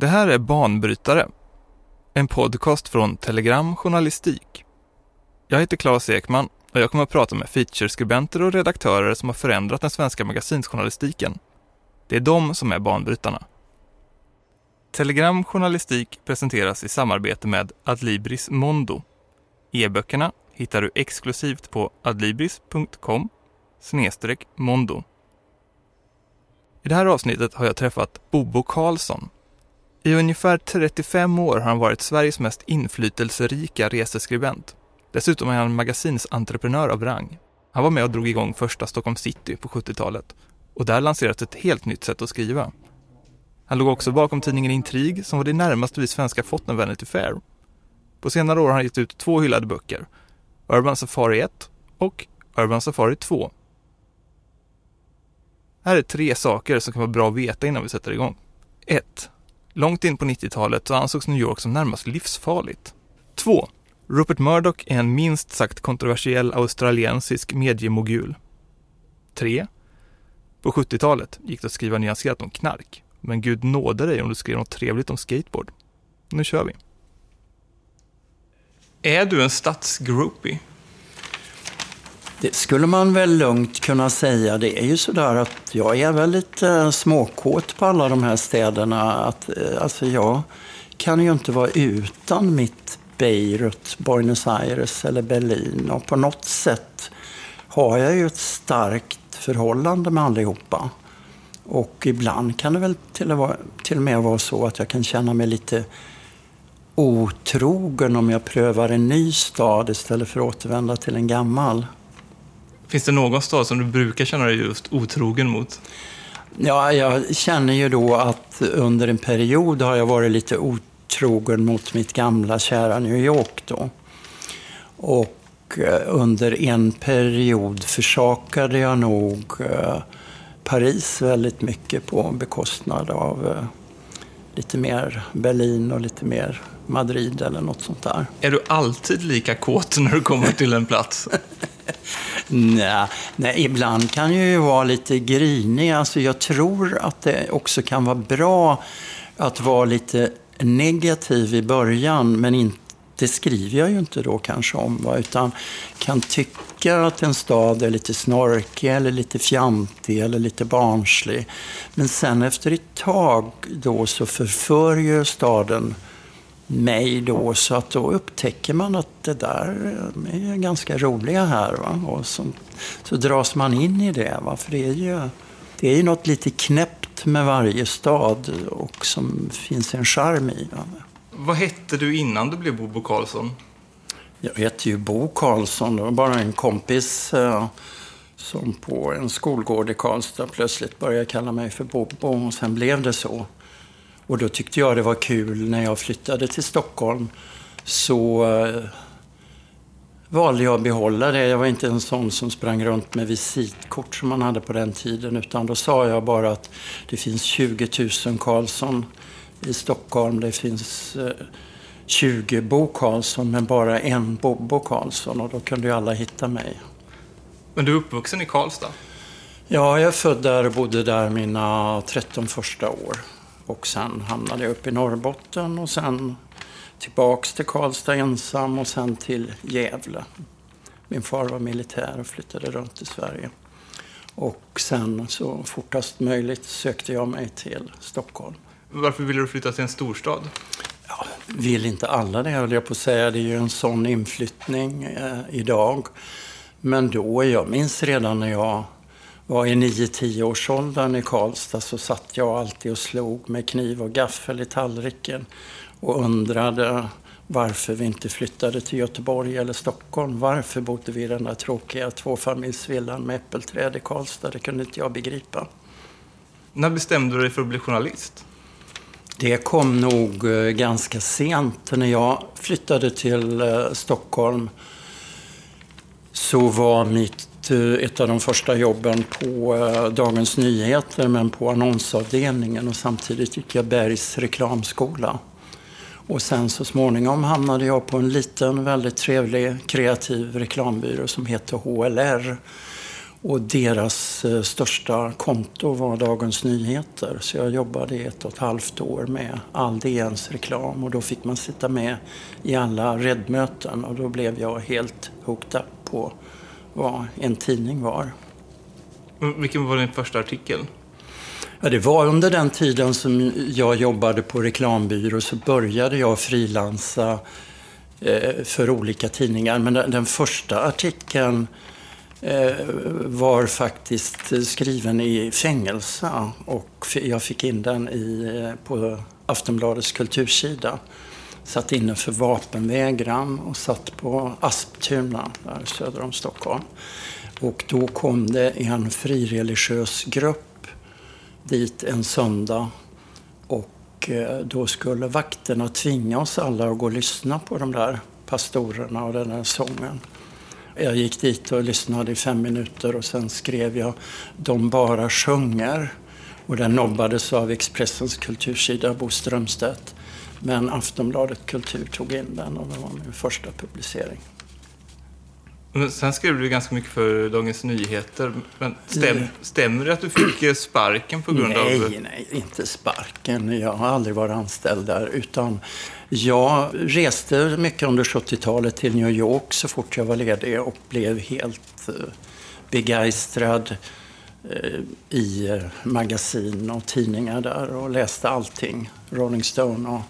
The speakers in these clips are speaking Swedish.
Det här är Banbrytare, en podcast från Telegram Journalistik. Jag heter Claes Ekman och jag kommer att prata med featureskribenter och redaktörer som har förändrat den svenska magasinsjournalistiken. Det är de som är banbrytarna. Telegram Journalistik presenteras i samarbete med Adlibris Mondo. E-böckerna hittar du exklusivt på adlibris.com mondo. I det här avsnittet har jag träffat Bobo Karlsson. I ungefär 35 år har han varit Sveriges mest inflytelserika reseskribent. Dessutom är han magasinsentreprenör av rang. Han var med och drog igång första Stockholm City på 70-talet och där lanserades ett helt nytt sätt att skriva. Han låg också bakom tidningen Intrig som var det närmaste vi svenskar fått en Vanity Fair. På senare år har han gett ut två hyllade böcker. Urban Safari 1 och Urban Safari 2. Här är tre saker som kan vara bra att veta innan vi sätter igång. 1. Långt in på 90-talet så ansågs New York som närmast livsfarligt. 2. Rupert Murdoch är en minst sagt kontroversiell australiensisk mediemogul. 3. På 70-talet gick det att skriva nyanserat om knark, men gud nåde dig om du skrev något trevligt om skateboard. Nu kör vi. Är du en stadsgroupie? Det skulle man väl lugnt kunna säga. Det är ju sådär att jag är väl lite småkåt på alla de här städerna. Att, eh, alltså jag kan ju inte vara utan mitt Beirut, Buenos Aires eller Berlin. Och på något sätt har jag ju ett starkt förhållande med allihopa. Och ibland kan det väl till och, till och med vara så att jag kan känna mig lite otrogen om jag prövar en ny stad istället för att återvända till en gammal. Finns det någon stad som du brukar känna dig just otrogen mot? Ja, jag känner ju då att under en period har jag varit lite otrogen mot mitt gamla kära New York då. Och eh, under en period försakade jag nog eh, Paris väldigt mycket på bekostnad av eh, lite mer Berlin och lite mer Madrid eller något sånt där. Är du alltid lika kåt när du kommer till en plats? nej, nej, ibland kan jag ju vara lite grinig. Alltså jag tror att det också kan vara bra att vara lite negativ i början, men inte det skriver jag ju inte då kanske om, va? utan kan tycka att en stad är lite snorkig eller lite fjantig eller lite barnslig. Men sen efter ett tag då så förför ju staden mig då så att då upptäcker man att det där är ganska roliga här. Va? Och så, så dras man in i det. Va? För det är ju det är ju något lite knäppt med varje stad och som finns en charm i. Va? Vad hette du innan du blev Bobo Karlsson? Jag hette ju Bo Karlsson. Det var bara en kompis eh, som på en skolgård i Karlstad plötsligt började kalla mig för Bobo. Och sen blev det så. Och då tyckte jag det var kul när jag flyttade till Stockholm. Så eh, valde jag att behålla det. Jag var inte en sån som sprang runt med visitkort som man hade på den tiden. Utan då sa jag bara att det finns 20 000 Karlsson i Stockholm. Det finns eh, 20 Bo Karlsson men bara en Bobo Karlsson och då kunde ju alla hitta mig. Men du är uppvuxen i Karlstad? Ja, jag är född där och bodde där mina 13 första år. Och sen hamnade jag uppe i Norrbotten och sen tillbaks till Karlstad ensam och sen till Gävle. Min far var militär och flyttade runt i Sverige. Och sen så fortast möjligt sökte jag mig till Stockholm. Varför ville du flytta till en storstad? Ja, vill inte alla det, höll jag på att säga. Det är ju en sån inflyttning eh, idag. Men då, jag minns redan när jag var i 9-10 års åldern i Karlstad så satt jag alltid och slog med kniv och gaffel i tallriken och undrade varför vi inte flyttade till Göteborg eller Stockholm. Varför bodde vi i den där tråkiga tvåfamiljsvillan med äppelträd i Karlstad? Det kunde inte jag begripa. När bestämde du dig för att bli journalist? Det kom nog eh, ganska sent. När jag flyttade till eh, Stockholm så var mitt, Eh, ett av de första jobben på eh, Dagens Nyheter, men på annonsavdelningen. Och samtidigt gick jag Bergs reklamskola. Och sen så småningom hamnade jag på en liten, väldigt trevlig, kreativ reklambyrå som heter HLR. Och deras eh, största konto var Dagens Nyheter. Så jag jobbade i ett och ett halvt år med all DNs reklam och då fick man sitta med i alla redmöten och då blev jag helt hooked up på vad en tidning var. Vilken var din första artikel? Ja, det var under den tiden som jag jobbade på reklambyrå så började jag frilansa eh, för olika tidningar. Men den första artikeln eh, var faktiskt skriven i fängelse och jag fick in den i, eh, på Aftonbladets kultursida. Satt inne för vapenvägran och satt på Asptuna, där söder om Stockholm. Och då kom det en frireligiös grupp dit en söndag och eh, då skulle vakterna tvinga oss alla att gå och lyssna på de där pastorerna och den där sången. Jag gick dit och lyssnade i fem minuter och sen skrev jag De bara sjunger. Och den nobbades av Expressens kultursida, Bo Strömstedt. Men Aftonbladet Kultur tog in den och det var min första publicering. Men sen skrev du ganska mycket för Dagens Nyheter. Men stäm, stämmer det att du fick eh, sparken på grund nej, av... Nej, nej, inte sparken. Jag har aldrig varit anställd där. Utan jag reste mycket under 70-talet till New York så fort jag var ledig och blev helt eh, begeistrad eh, i magasin och tidningar där och läste allting. Rolling Stone och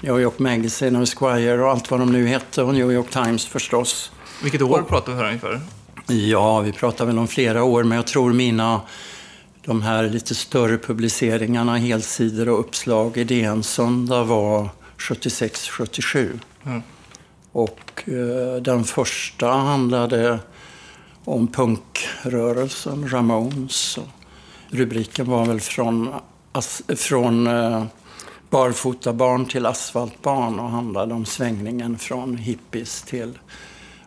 New York Magazine och Esquire och allt vad de nu hette och New York Times förstås. Vilket år pratar vi här ungefär? Ja, vi pratar väl om flera år, men jag tror mina de här lite större publiceringarna, helsidor och uppslag i DN Söndag var 76-77. Mm. Och eh, den första handlade om punkrörelsen, Ramones. rubriken var väl från, från eh, barfotabarn till asfaltbarn och handlade om svängningen från hippies till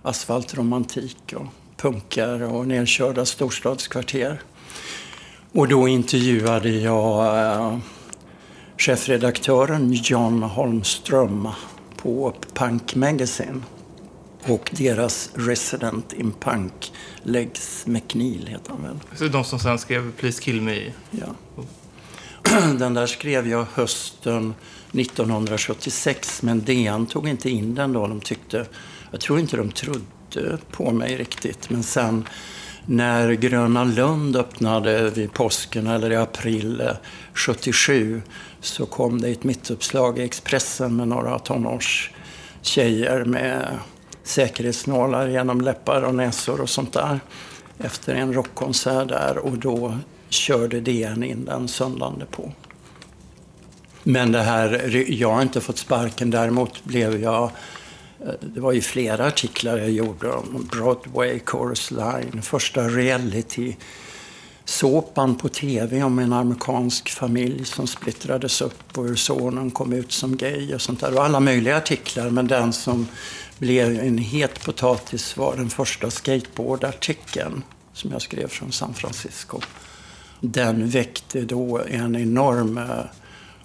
asfaltromantik och punkar och nedkörda storstadskvarter. Och då intervjuade jag äh, chefredaktören John Holmström på Punk Magazine och deras resident in punk, Legs McNeil heter han väl. Så de som sen skrev Please Kill Me? Ja. Den där skrev jag hösten 1976 men DN tog inte in den då. De tyckte jag tror inte de trodde på mig riktigt. Men sen när Gröna Lund öppnade vid påsken eller i april 77 så kom det ett mittuppslag i Expressen med några tonårstjejer med säkerhetsnålar genom läppar och näsor och sånt där efter en rockkonsert där och då körde DN in den söndagen på. Men det här, jag har inte fått sparken. Däremot blev jag eh, det var ju flera artiklar jag gjorde om Broadway, Chorus Line, första reality såpan på tv om en amerikansk familj som splittrades upp och hur sonen kom ut som gay och sånt där. Och alla möjliga artiklar, men den som blev en het potatis var den första skateboardartikeln som jag skrev från San Francisco. Den väckte då en enorm eh,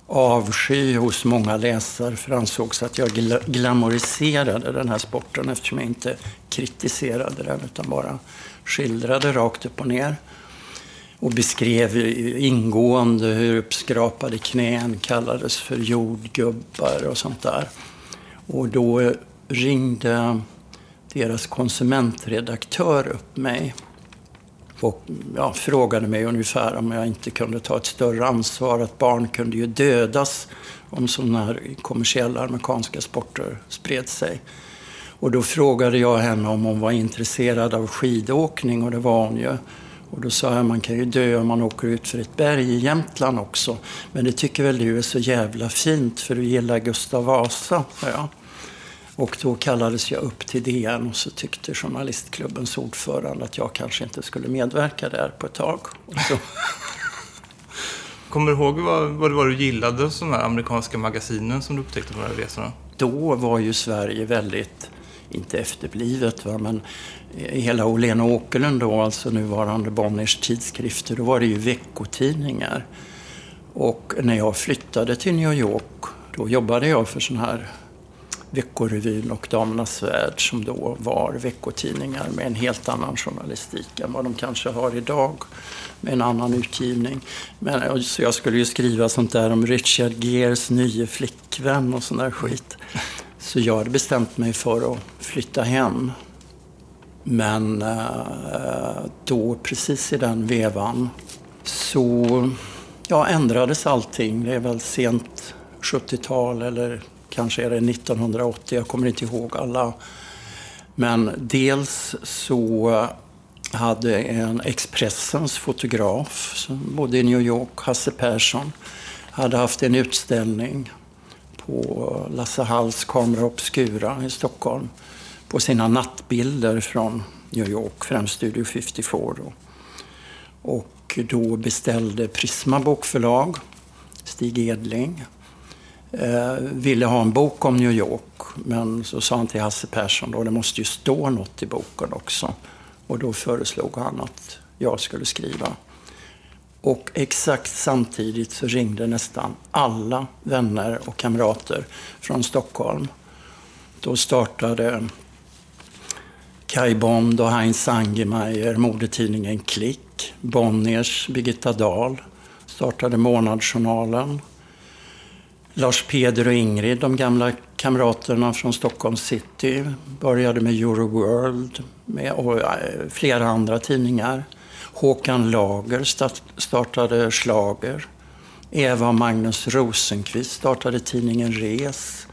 avsky hos många läsare för det ansågs att jag gl glamoriserade den här sporten eftersom jag inte kritiserade den utan bara skildrade rakt upp och ner. Och beskrev ingående hur uppskrapade knän kallades för jordgubbar och sånt där. Och då ringde deras konsumentredaktör upp mig och ja, frågade mig ungefär om jag inte kunde ta ett större ansvar. Att barn kunde ju dödas om sådana här kommersiella amerikanska sporter spred sig. Och då frågade jag henne om hon var intresserad av skidåkning och det var hon ju. Och då sa jag man kan ju dö om man åker ut för ett berg i Jämtland också. Men det tycker väl du är så jävla fint för du gillar Gustav Vasa, sa jag. Och då kallades jag upp till DN och så tyckte journalistklubbens ordförande att jag kanske inte skulle medverka där på ett tag. Kommer du ihåg vad, vad det var du gillade hos de här amerikanska magasinen som du upptäckte på de här resorna? Då var ju Sverige väldigt, inte efterblivet, va, men hela Åhlén och Åkerlund då, alltså nuvarande Bonniers tidskrifter, då var det ju veckotidningar. Och när jag flyttade till New York, då jobbade jag för sån här Veckorevyn och Damernas Värld som då var veckotidningar med en helt annan journalistik än vad de kanske har idag med en annan utgivning. Men, så jag skulle ju skriva sånt där om Richard Geres nye flickvän och sån där skit. Så jag hade bestämt mig för att flytta hem. Men eh, då, precis i den vevan, så ja, ändrades allting. Det är väl sent 70-tal eller kanske är det 1980, jag kommer inte ihåg alla. Men dels så hade en Expressens fotograf som bodde i New York, Hasse Persson, hade haft en utställning på Lasse Halls Camera Obscura i Stockholm på sina nattbilder från New York, främst Studio 54. Då. Och då beställde Prisma bokförlag, Stig Edling, eh, ville ha en bok om New York. Men så sa han till Hasse Persson då, det måste ju stå något i boken också. Och då föreslog han att jag skulle skriva. Och exakt samtidigt så ringde nästan alla vänner och kamrater från Stockholm. Då startade Kai Bond och Heinz Angemeyer modetidningen Klick. Bonniers Birgitta Dahl startade Månadsjournalen. Lars Peder och Ingrid, de gamla kamraterna från Stockholm city, började med Euroworld med, och eh, flera andra tidningar. Håkan Lager startade Slager. Eva och Magnus Rosenqvist startade tidningen Res.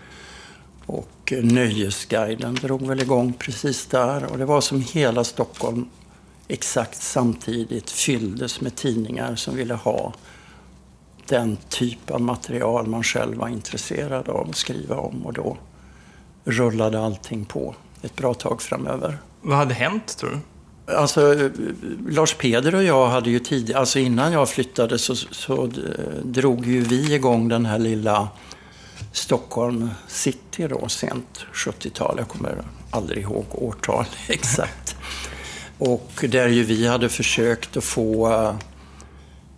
Och eh, Nöjesguiden drog väl igång precis där. Och det var som hela Stockholm exakt samtidigt fylldes med tidningar som ville ha den typ av material man själv var intresserad av att skriva om. Och då rullade allting på ett bra tag framöver. Vad hade hänt, tror du? Alltså, Lars Peder och jag hade ju tidigare, alltså innan jag flyttade så, så drog ju vi igång den här lilla Stockholm city då, sent 70-tal. Jag kommer aldrig ihåg årtal exakt. Och där ju vi hade försökt att få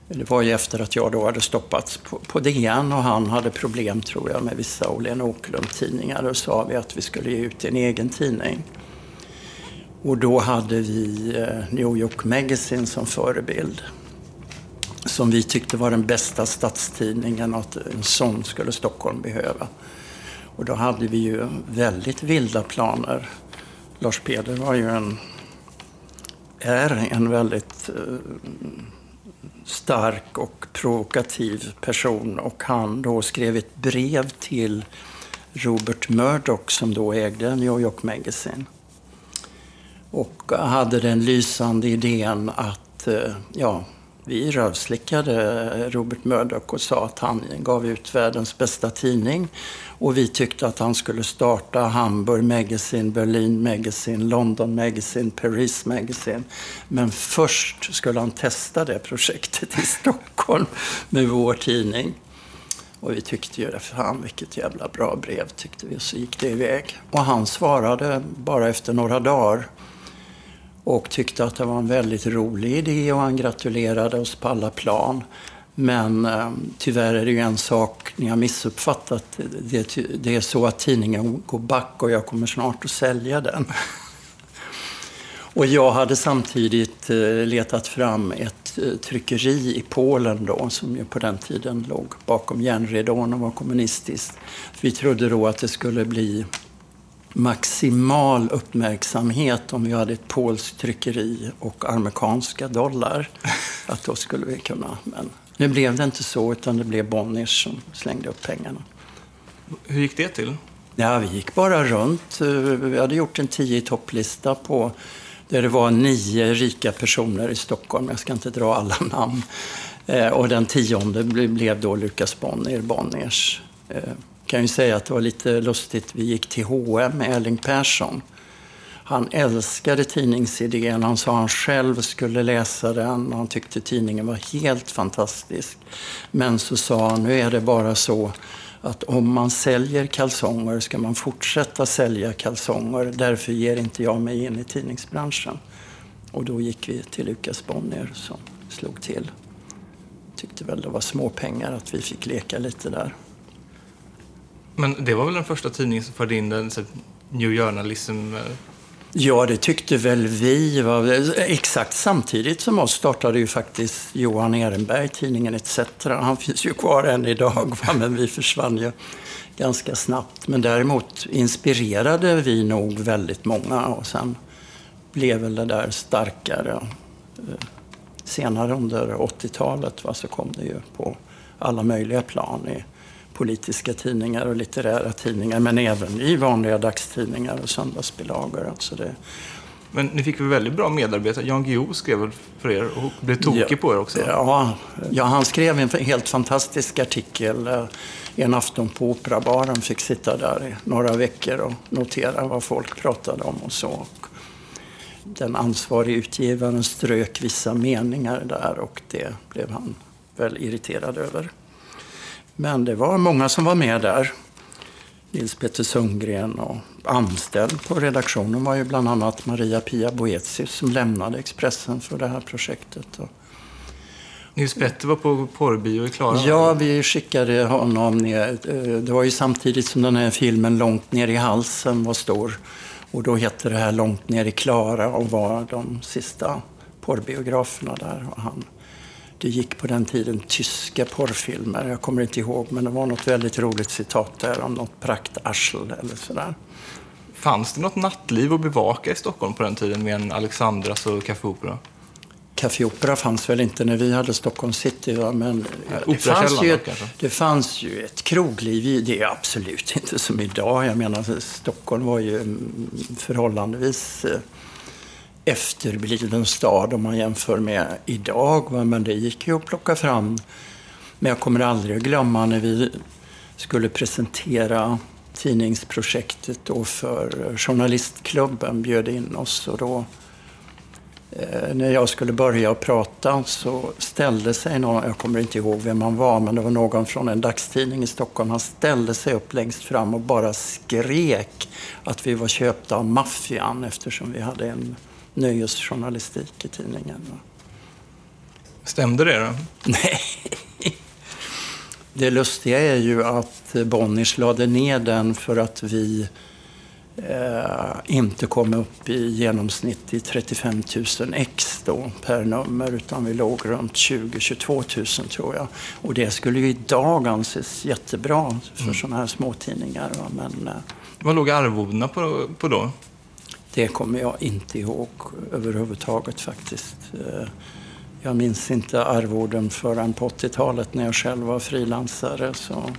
det var ju efter att jag då hade stoppats på, på DN och han hade problem, tror jag, med vissa Åhlén Åkerlund-tidningar. Då sa vi att vi skulle ge ut en egen tidning. Och då hade vi eh, New York Magazine som förebild. Som vi tyckte var den bästa stadstidningen, och att en sån skulle Stockholm behöva. Och då hade vi ju väldigt vilda planer. Lars Peder var ju en, är en väldigt eh, stark och provokativ person och han då skrev ett brev till Robert Murdoch som då ägde New York Magazine. Och hade den lysande idén att eh, ja, vi rövslickade Robert Murdoch och sa att han gav ut världens bästa tidning. Och vi tyckte att han skulle starta Hamburg Magazine, Berlin Magazine, London Magazine, Paris Magazine. Men först skulle han testa det projektet i Stockholm med vår tidning. Och vi tyckte ju, det, fan vilket jävla bra brev, tyckte vi. Så gick det iväg. Och han svarade bara efter några dagar och tyckte att det var en väldigt rolig idé och han gratulerade oss på alla plan. Men eh, tyvärr är det ju en sak ni har missuppfattat. Det, det är så att tidningen går back och jag kommer snart att sälja den. och jag hade samtidigt eh, letat fram ett eh, tryckeri i Polen då, som ju på den tiden låg bakom järnridån och var kommunistiskt. Vi trodde då att det skulle bli maximal uppmärksamhet om vi hade ett polskt tryckeri och amerikanska dollar. Att då skulle vi kunna... Men nu blev det inte så, utan det blev Bonniers som slängde upp pengarna. Hur gick det till? Ja, vi gick bara runt. Vi hade gjort en tio topplista på där det var nio rika personer i Stockholm. Jag ska inte dra alla namn. Eh, och den tionde blev då Lukas Bonnier, Bonniers. Eh, kan ju säga att det var lite lustigt. Vi gick till H&M med Erling Persson. Han älskade tidningsidén. Han sa att han själv skulle läsa den. Han tyckte tidningen var helt fantastisk. Men så sa han, nu är det bara så att om man säljer kalsonger ska man fortsätta sälja kalsonger. Därför ger inte jag mig in i tidningsbranschen. Och då gick vi till Lukas Bonnier som slog till. Tyckte väl det var småpengar att vi fick leka lite där. Men det var väl den första tidningen som förde in den här, New Journalism? Eh, Ja, det tyckte väl vi. Va? Exakt samtidigt som oss startade ju faktiskt Johan Ehrenberg tidningen ETC. Han finns ju kvar än idag, va? men vi försvann ju ganska snabbt. Men däremot inspirerade vi nog väldigt många och sen blev väl det där starkare. Eh, senare under 80-talet va, så kom det ju på alla möjliga plan i politiska tidningar och litterära tidningar men även i vanliga dagstidningar och söndagsbilagor. Alltså det, Men ni fick väl väldigt bra medarbetare? Jan Guillou skrev väl för er och blev tokig Ja. på er också? Ja, ja, han skrev en helt fantastisk artikel eh, en afton på Operabaren. Fick sitta där i några veckor och notera vad folk pratade om och så. Och Den ansvarige utgivaren strök vissa meningar där och det blev han väl irriterad över. Men det var många som var med där. Nils Petter Sundgren och anställd på redaktionen var ju bland annat Maria-Pia Boetius som lämnade Expressen för det här projektet. Nils Petter var på porrbio i Klara? Ja, vi skickade honom ner. Eh, Det var ju samtidigt som den här filmen Långt ner i halsen var stor. Och då hette det här Långt ner i Klara och var de sista porrbiograferna där. Och han, det gick på den tiden tyska porrfilmer. Jag kommer inte ihåg, men det var något väldigt roligt citat där om något praktarsel eller sådär. Fanns det något nattliv att bevaka i Stockholm på den tiden med en Alexandras och Café Opera? Café Opera fanns väl inte när vi hade Stockholm city, va? men det fanns, ju det fanns ju ett krogliv. i- Det är absolut inte som idag. Jag menar, Stockholm var ju en förhållandevis eh, efterbliven stad om man jämför med idag. Va? Men det gick ju att plocka fram. Men jag kommer aldrig att glömma när vi skulle presentera tidningsprojektet då för journalistklubben, bjöd in oss. Och då Eh, när jag skulle börja prata så ställde sig någon, jag kommer inte ihåg vem han var, men det var någon från en dagstidning i Stockholm. Han ställde sig upp längst fram och bara skrek att vi var köpta av maffian eftersom vi hade en nöjesjournalistik i tidningen. Stämde det då? Nej. Det lustiga är ju att Bonniers lade ner den för att vi eh, inte kom upp i genomsnitt i 35 000 ex då per nummer utan vi låg runt 20-22 000 tror jag. Och det skulle ju idag anses jättebra för sådana här småtidningar. Va? Men eh, Vad låg arvodena på, på då? Det kommer jag inte ihåg överhuvudtaget faktiskt. Eh, jag minns inte arvoden förrän på 80-talet när jag själv var frilansare. Så.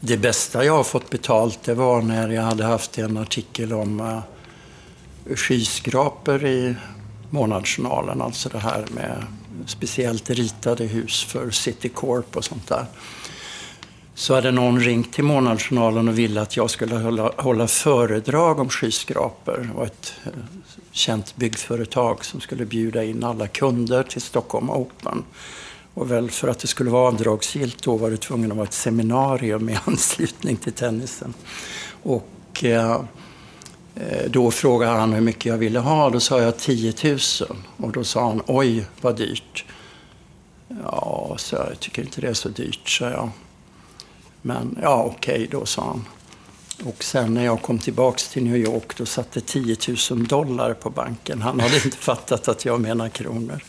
Det bästa jag har fått betalt det var när jag hade haft en artikel om uh, skyskrapor i Månadsjournalen. Alltså det här med speciellt ritade hus för City Corp och sånt där. Så hade någon ringt till Månadsjournalen och ville att jag skulle hålla, hålla föredrag om skyskrapor. Det var ett eh, känt byggföretag som skulle bjuda in alla kunder till Stockholm Open. Och väl för att det skulle vara avdragsgillt då var det tvungen att vara ett seminarium i anslutning till tennisen. Och eh, eh, då frågade han hur mycket jag ville ha. Då sa jag 10 000. Och då sa han, oj vad dyrt. Ja, så jag tycker inte det är så dyrt, sa jag. Men ja, okej då, sa han. Och sen när jag kom tillbaks till New York då satt det 10 000 dollar på banken. Han hade inte fattat att jag menar kronor.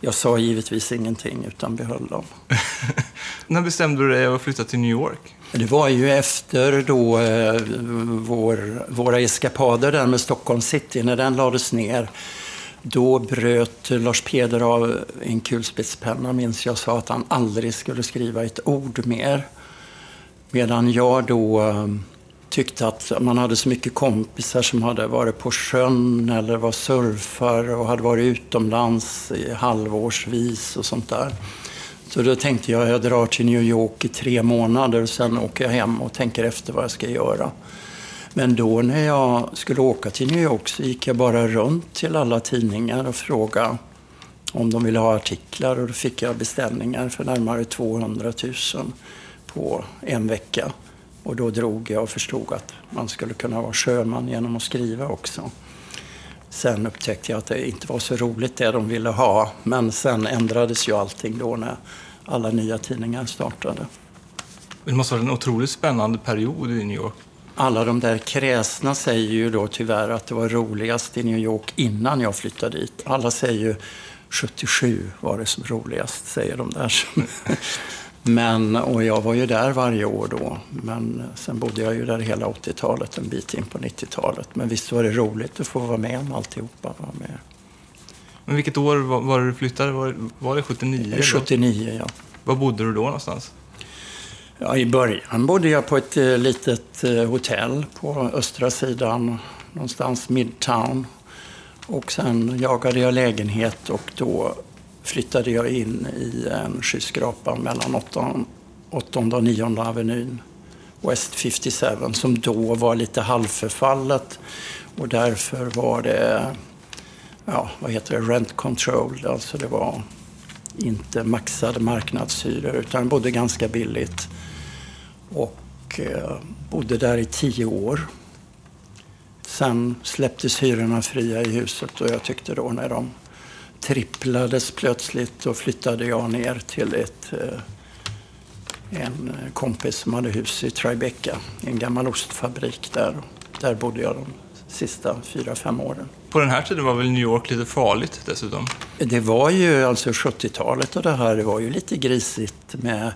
Jag sa givetvis ingenting utan behöll dem. När bestämde du dig att flytta till New York? Det var ju efter då eh, vår, våra eskapader där med Stockholm city, när den lades ner. Då bröt Lars Peder av en kulspetspenna, minns jag, sa att han aldrig skulle skriva ett ord mer. Medan jag då eh, tyckte att man hade så mycket kompisar som hade varit på sjön eller var surfare och hade varit utomlands i halvårsvis och sånt där. Så då tänkte jag jag drar till New York i tre månader och sen åker jag hem och tänker efter vad jag ska göra. Men då när jag skulle åka till New York så gick jag bara runt till alla tidningar och frågade om de ville ha artiklar och då fick jag beställningar för närmare 200 000 på en vecka. Och då drog jag och förstod att man skulle kunna vara sjöman genom att skriva också. Sen upptäckte jag att det inte var så roligt det de ville ha. Men sen ändrades ju allting då när alla nya tidningar startade. Det måste ha varit en otroligt spännande period i New York. Alla de där kräsna säger ju då tyvärr att det var roligast i New York innan jag flyttade dit. Alla säger ju 77 var det som roligast, säger de där. Men, och jag var ju där varje år då. Men sen bodde jag ju där hela 80-talet, en bit in på 90-talet. Men visst var det roligt att få vara med om alltihopa. Vara med. Men vilket år var, var du flyttade? Var, var det 79? 79, ja. Var bodde du då någonstans? Ja, I början bodde jag på ett eh, litet eh, hotell på östra sidan, någonstans Midtown. Och sen jagade jag lägenhet och då flyttade jag in i eh, en skyskrapa mellan 8 och 9 avenyn, West 57, som då var lite halvförfallet. Och därför var det, ja, vad heter det, rent control. Alltså det var inte maxade marknadshyror utan bodde ganska billigt. Och eh, bodde där i tio år. Sen släpptes hyrorna fria i huset och jag tyckte då när de tripplades plötsligt då flyttade jag ner till ett, eh, en kompis som hade hus i Tribeca, en gammal ostfabrik där. Där bodde jag de sista fyra, fem åren. På den här tiden var väl New York lite farligt dessutom? Det var ju alltså 70-talet och det här, det var ju lite grisigt med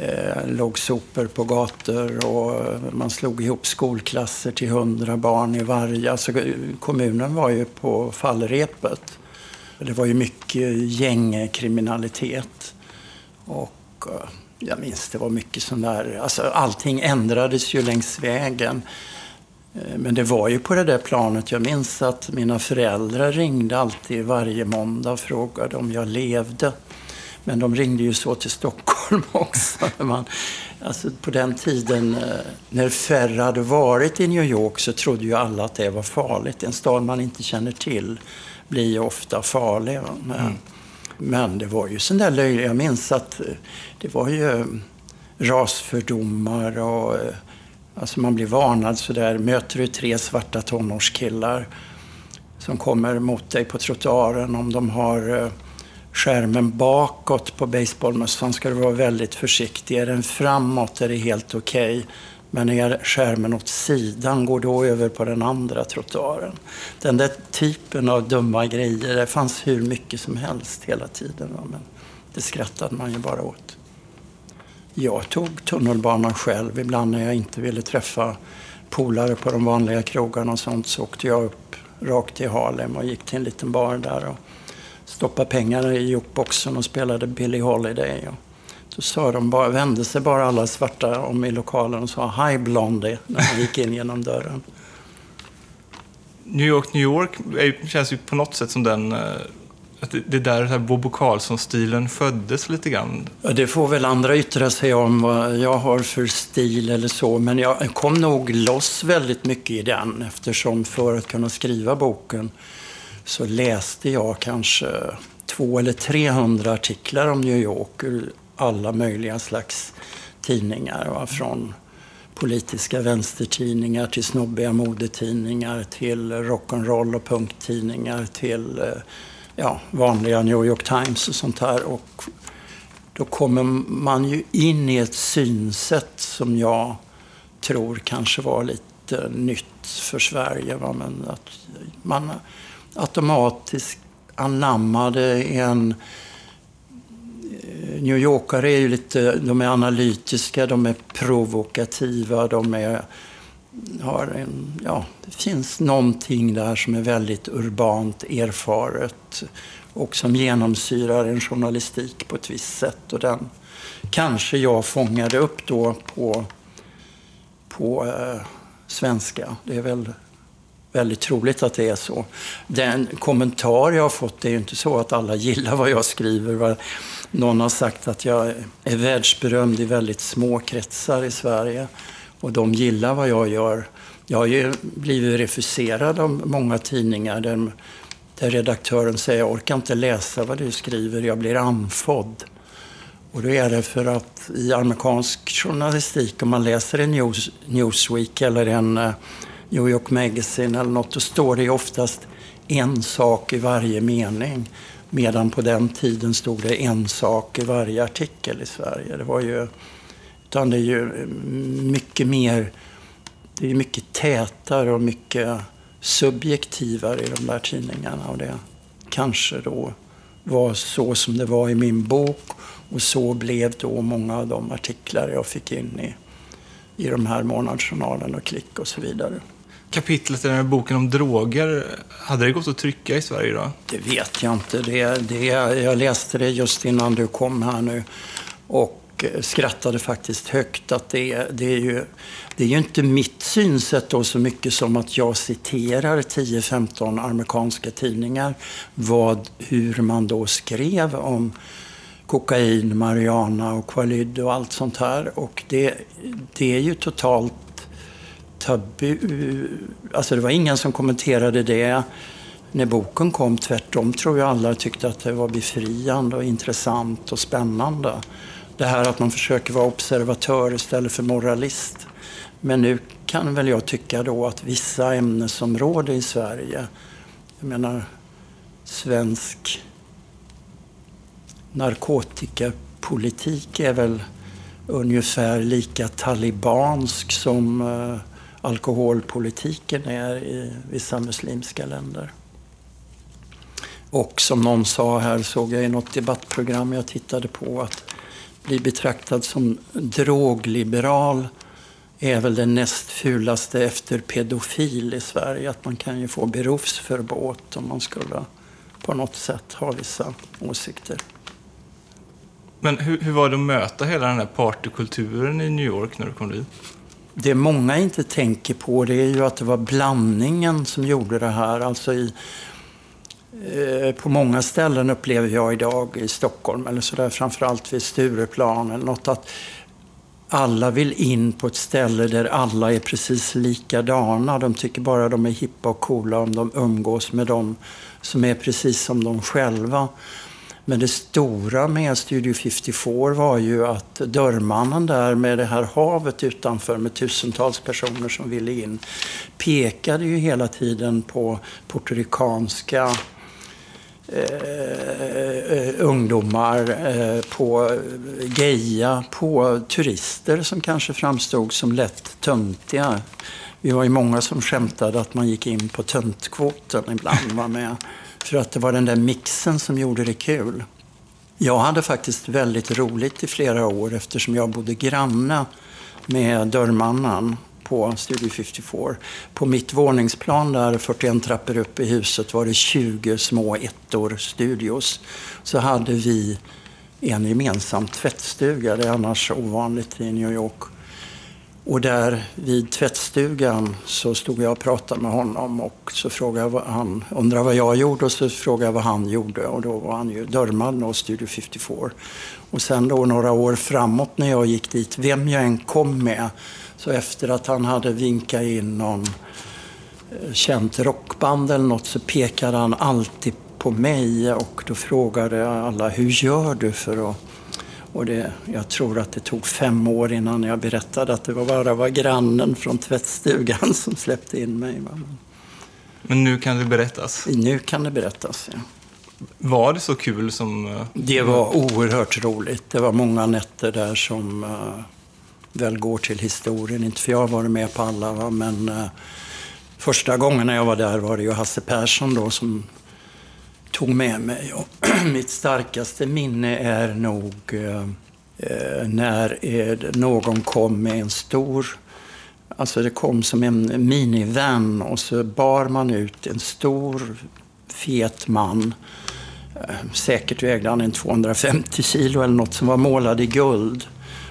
eh, låg sopor på gator och man slog ihop skolklasser till hundra barn i varje. Alltså, kommunen var ju på fallrepet. Det var ju mycket gängkriminalitet. Och eh, jag minns det var mycket sån där, alltså allting ändrades ju längs vägen. Eh, men det var ju på det där planet. Jag minns att mina föräldrar ringde alltid varje måndag och frågade om jag levde. Men de ringde ju så till Stockholm också. Man, alltså på den tiden eh, när färre hade varit i New York så trodde ju alla att det var farligt. En stad man inte känner till blir ofta farlig. Men, mm. men det var ju sån där löjligt. Jag minns att eh, det var ju rasfördomar och Alltså man blir varnad sådär. Möter du tre svarta tonårskillar som kommer mot dig på trottoaren om de har eh, skärmen bakåt på baseballmössan ska du vara väldigt försiktig. Är den framåt är det helt okej. Okay. Men är skärmen åt sidan, går då över på den andra trottoaren. Den där typen av dumma grejer, det fanns hur mycket som helst hela tiden. Men det skrattade man ju bara åt. Jag tog tunnelbanan själv. Ibland när jag inte ville träffa polare på de vanliga krogarna och sånt så åkte jag upp rakt till Harlem och gick till en liten bar där och stoppade pengar i jukeboxen och spelade Billie Holiday. Och då sa de bara, vände sig bara alla svarta om i lokalen och sa Hi Blondie när man gick in genom dörren. New York, New York känns ju på något sätt som den eh, att det är där Bobo Karlsson-stilen föddes lite grann? Ja, det får väl andra yttra sig om vad jag har för stil eller så. Men jag kom nog loss väldigt mycket i den eftersom för att kunna skriva boken så läste jag kanske två eller 300 artiklar om New York ur alla möjliga slags tidningar. Va? Från politiska vänstertidningar till snobbiga modetidningar till rock'n'roll och punktidningar till eh, ja, vanliga New York Times och sånt här. Och då kommer man ju in i ett synsätt som jag tror kanske var lite nytt för Sverige. Va? Men att man automatiskt anammade en... Eh, New Yorkare är ju lite, de är analytiska, de är provokativa, de är har en, ja, det finns någonting där som är väldigt urbant, erfaret och som genomsyrar en journalistik på ett visst sätt. Och den kanske jag fångade upp då på, på eh, svenska. Det är väl väldigt troligt att det är så. Den kommentar jag har fått, det är ju inte så att alla gillar vad jag skriver. Någon har sagt att jag är världsberömd i väldigt små kretsar i Sverige och de gillar vad jag gör. Jag har ju blivit refuserad av många tidningar där, där redaktören säger jag orkar inte läsa vad du skriver, jag blir andfådd. Och då är det för att i amerikansk journalistik, om man läser en News, Newsweek eller en uh, New York Magazine eller något, då står det oftast en sak i varje mening. Medan på den tiden stod det en sak i varje artikel i Sverige. Det var ju utan det är ju mm, mycket mer, det är mycket tätare och mycket subjektivare i de där tidningarna. Och det kanske då var så som det var i min bok och så blev då många av de artiklar jag fick in i, i de här månadsjournalen och klick och så vidare. Kapitlet i den här boken om droger, hade det gått att trycka i Sverige då? Det vet jag inte. Det, det, jag läste det just innan du kom här nu och skrattade faktiskt högt att det, det är ju det är ju inte mitt synsätt då så mycket som att jag citerar 10-15 amerikanska tidningar vad, hur man då skrev om kokain, marijuana och Qualid och allt sånt här. Och det, det är ju totalt tabu. Eh, alltså det var ingen som kommenterade det när boken kom. Tvärtom tror jag alla tyckte att det var befriande och intressant och spännande. Det här att man försöker vara observatör istället för moralist. Men nu kan väl jag tycka då att vissa ämnesområden i Sverige, jag menar svensk narkotikapolitik är väl ungefär lika talibansk som eh, alkoholpolitiken är i vissa muslimska länder. Och som någon sa här, såg jag i något debattprogram jag tittade på, att bli betraktad som drogliberal är väl det näst fulaste efter pedofil i Sverige. Att man kan ju få berufsförbåt om man skulle på något sätt ha vissa åsikter. Men hur, hur var det att möta hela den här partykulturen i New York när du kom dit? Det många inte tänker på det är ju att det var blandningen som gjorde det här. Alltså i, eh, på många ställen upplever jag idag i Stockholm, eller sådär, framförallt vid Stureplan eller något, att alla vill in på ett ställe där alla är precis likadana. De tycker bara de är hippa och coola om de umgås med dem som är precis som de själva. Men det stora med Studio 54 var ju att dörrmannen där med det här havet utanför med tusentals personer som ville in pekade ju hela tiden på puertoricanska eh, eh, ungdomar, eh, på geja, på turister som kanske framstod som lätt töntiga. Vi var ju många som skämtade att man gick in på töntkvoten ibland. Var med. För att det var den där mixen som gjorde det kul. Jag hade faktiskt väldigt roligt i flera år eftersom jag bodde granne med dörrmannen på Studio 54. På mitt våningsplan där, 41 trappor upp i huset, var det 20 små ettor, studios. Så hade vi en gemensam tvättstuga. Det är annars ovanligt i New York. Och där vid tvättstugan så stod jag och pratade med honom och så frågade jag han, undrade vad jag gjorde och så frågade jag vad han gjorde. Och då var han ju dörrman och Studio 54. Och sen då några år framåt när jag gick dit, vem jag än kom med, så efter att han hade vinkat in någon eh, känt rockband eller något så pekade han alltid på mig och då frågade alla, hur gör du för att och det, jag tror att det tog fem år innan jag berättade att det var bara var grannen från tvättstugan som släppte in mig. Men nu kan det berättas? Nu kan det berättas, ja. Var det så kul som... Eh, det var oerhört roligt. Det var många nätter där som uh, väl går till historien. Inte för jag har varit med på alla, va? men uh, första gången när jag var där var det ju Hasse Persson då som tog med mig. Och mitt starkaste minne är nog eh, eh när eh, någon kom med en stor Alltså det kom som en minivan och så bar man ut en stor fet man. Eh, säkert vägde han en 250 kilo eller något som var målad i guld.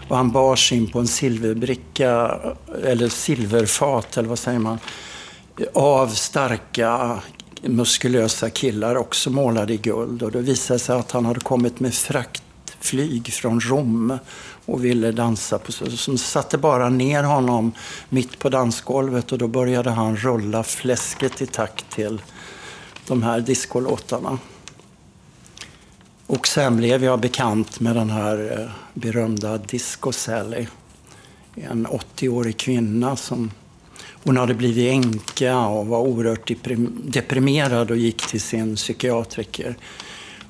Och han bars in på en silverbricka, eh, eller silverfat, eller vad säger man, av starka muskulösa killar också målade i guld. Och det visade sig att han hade kommit med fraktflyg från Rom och ville dansa. På, så satte bara ner honom mitt på dansgolvet och då började han rulla fläsket i takt till de här discolåtarna. Och sen blev jag bekant med den här eh, berömda Disco Sally. En 80-årig kvinna som hon hade blivit änka och var oerhört deprimerad och gick till sin psykiatriker.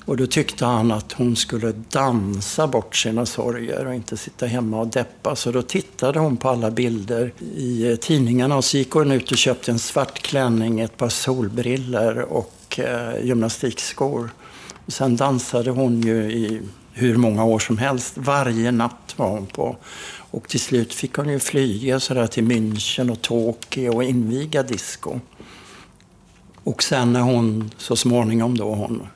Och då tyckte han att hon skulle dansa bort sina sorger och inte sitta hemma och deppa. Så då tittade hon på alla bilder i eh, tidningarna och så gick hon ut och köpte en svart klänning, ett par solbriller och eh, gymnastikskor. Och sen dansade hon ju i hur många år som helst. Varje natt var hon på. Och till slut fick hon ju flyga sådär till München och Tokyo och inviga disco. Och sen när hon så småningom då, hon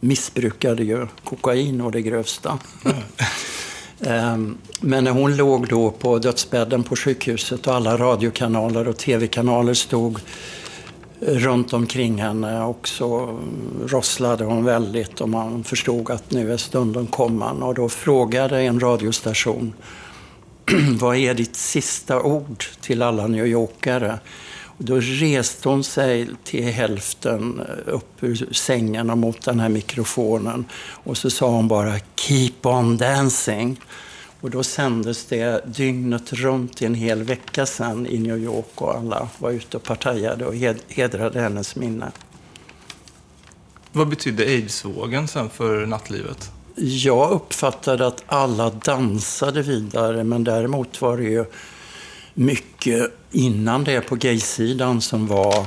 missbrukade ju kokain och det grövsta. Mm. Men när hon låg då på dödsbädden på sjukhuset och alla radiokanaler och tv-kanaler stod runt omkring henne och så rosslade hon väldigt och man förstod att nu är stunden kommen. Och då frågade en radiostation vad är ditt sista ord till alla New Yorkare? Då reste hon sig till hälften upp ur sängen och mot den här mikrofonen. Och så sa hon bara “Keep on dancing”. Och då sändes det dygnet runt i en hel vecka sen i New York och alla var ute och partajade och hedrade hennes minne. Vad betydde aidsvågen sen för nattlivet? Jag uppfattade att alla dansade vidare, men däremot var det ju mycket innan det på gaysidan som var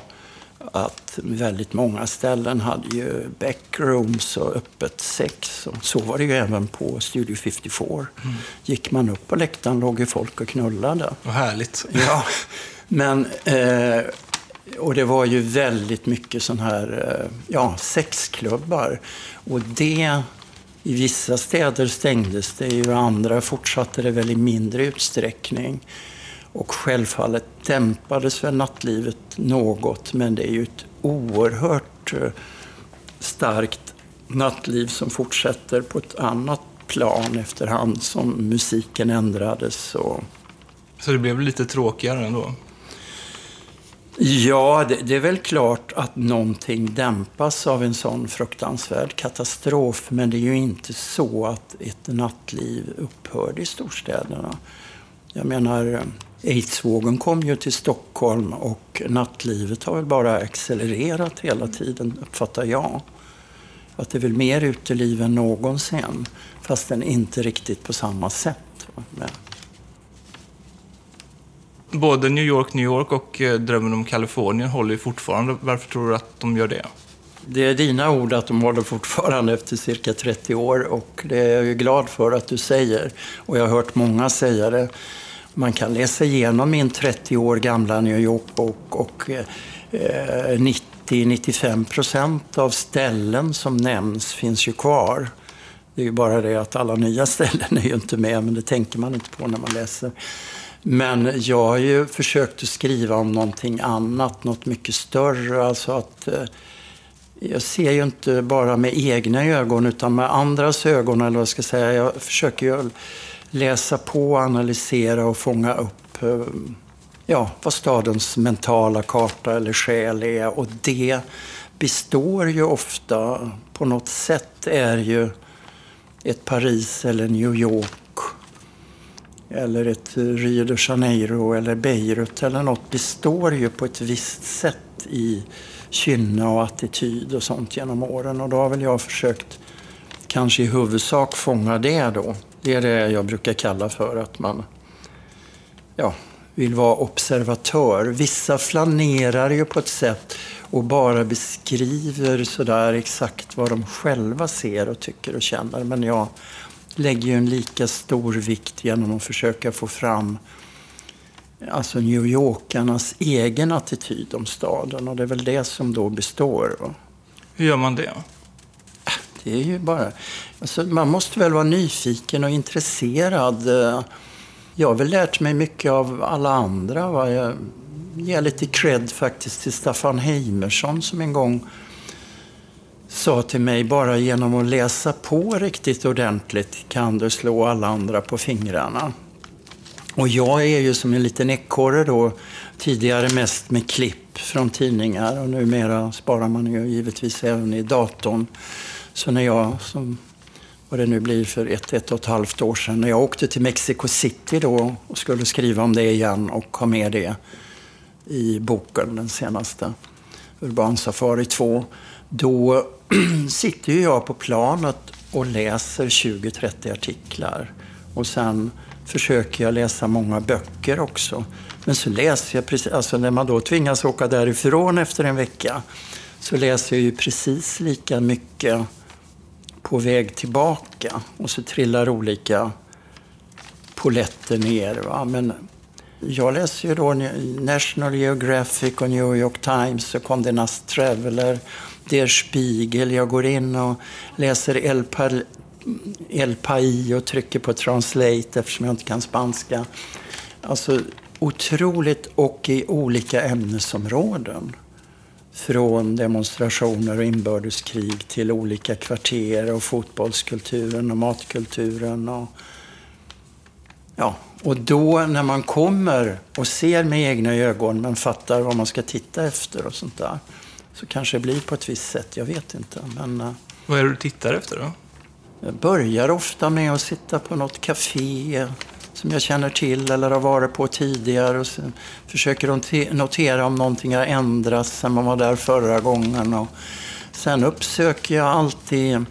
att väldigt många ställen hade ju backrooms och öppet sex. Och så var det ju även på Studio 54. Mm. Gick man upp på läktaren låg ju folk och knullade. Vad härligt. Ja, men... Eh, och det var ju väldigt mycket sån här, eh, ja, sexklubbar. Och det, i vissa städer stängdes det ju, andra fortsatte det väl i mindre utsträckning. Och självfallet dämpades väl nattlivet något, men det är ju ett oerhört eh, starkt nattliv som fortsätter på ett annat plan efterhand som musiken ändrades. Och... Så det blev lite tråkigare ändå? Ja, det, det, är väl klart att någonting dämpas av en sån fruktansvärd katastrof. Men det är ju inte så att ett nattliv upphörde i storstäderna. Jag menar, aidsvågen kom ju till Stockholm och nattlivet har väl bara accelererat hela tiden, uppfattar jag. Att det är väl mer uteliv än någonsin, fast den inte riktigt på samma sätt. Men... Både New York, New York och eh, Drömmen om Kalifornien håller ju fortfarande. Varför tror du att de gör det? Det är dina ord att de håller fortfarande efter cirka 30 år och det är jag ju glad för att du säger. Och jag har hört många säga det. Man kan läsa igenom min 30 år gamla New York-bok och eh, 90-95 procent av ställen som nämns finns ju kvar. Det är ju bara det att alla nya ställen är ju inte med, men det tänker man inte på när man läser. Men jag har ju försökt att skriva om någonting annat, något mycket större. Alltså att eh, jag ser ju inte bara med egna ögon utan med andras ögon, eller vad jag ska säga. Jag försöker ju läsa på, analysera och fånga upp eh, ja, vad stadens mentala karta eller själ är. Och det består ju ofta, på något sätt, är ju ett Paris eller New York eller ett Rio de Janeiro eller Beirut eller något består ju på ett visst sätt i kynne och attityd och sånt genom åren. Och då har väl jag försökt kanske i huvudsak fånga det då. Det är det jag brukar kalla för att man ja, vill vara observatör. Vissa flanerar ju på ett sätt och bara beskriver sådär exakt vad de själva ser och tycker och känner. Men jag lägger ju en lika stor vikt genom att försöka få fram alltså New Yorkarnas egen attityd om staden. Och det är väl det som då består. Hur gör man det? Det är ju bara... Alltså, man måste väl vara nyfiken och intresserad. Jag har väl lärt mig mycket av alla andra. Va? Jag ger lite cred faktiskt till Staffan Heimersson som en gång sa till mig bara genom att läsa på riktigt ordentligt kan du slå alla andra på fingrarna. Och jag är ju som en liten ekorre då, tidigare mest med klipp från tidningar och numera sparar man ju givetvis även i datorn. Så när jag, som vad det nu blir för ett, ett och ett halvt år sedan, när jag åkte till Mexico City då och skulle skriva om det igen och ha med det i boken, den senaste, Urban Safari 2, då sitter ju jag på planet och läser 20-30 artiklar. Och sen försöker jag läsa många böcker också. Men så läser jag precis, alltså när man då tvingas åka därifrån efter en vecka, så läser jag ju precis lika mycket på väg tillbaka. Och så trillar olika poletter ner. Va? Men jag läser ju då National Geographic och New York Times och Condé Nast Traveler, Der Spiegel. Jag går in och läser El, Pal El Pai och trycker på Translate eftersom jag inte kan spanska. Alltså otroligt och i olika ämnesområden. Från demonstrationer och inbördeskrig till olika kvarter och fotbollskulturen och matkulturen. Och, ja, och då när man kommer och ser med egna ögon men fattar vad man ska titta efter och sånt där. Så kanske det blir på ett visst sätt, jag vet inte. Men, eh, vad är det du tittar efter då? Jag börjar ofta med att sitta på något café som jag känner till eller har varit på tidigare och försöker notera om någonting har ändrats sen man var där förra gången. Och sen uppsöker jag alltid,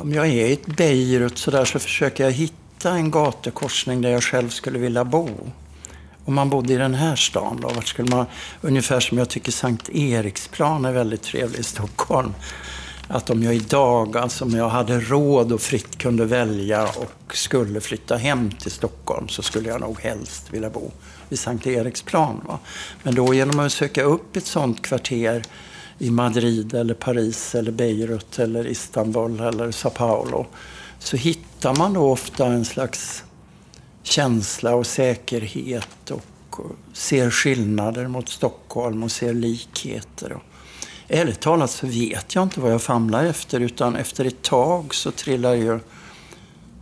om jag är i ett Beirut så, där, så försöker jag hitta en gatukorsning där jag själv skulle vilja bo. Om man bodde i den här stan då, vart skulle man, ungefär som jag tycker Sankt Eriksplan är väldigt trevlig i Stockholm att om jag idag, alltså om jag hade råd och fritt kunde välja och skulle flytta hem till Stockholm så skulle jag nog helst vilja bo vid Sankt Eriksplan. Va? Men då genom att söka upp ett sånt kvarter i Madrid eller Paris eller Beirut eller Istanbul eller Sao Paulo så hittar man då ofta en slags känsla och säkerhet och ser skillnader mot Stockholm och ser likheter. Ärligt talat så vet jag inte vad jag famlar efter utan efter ett tag så trillar ju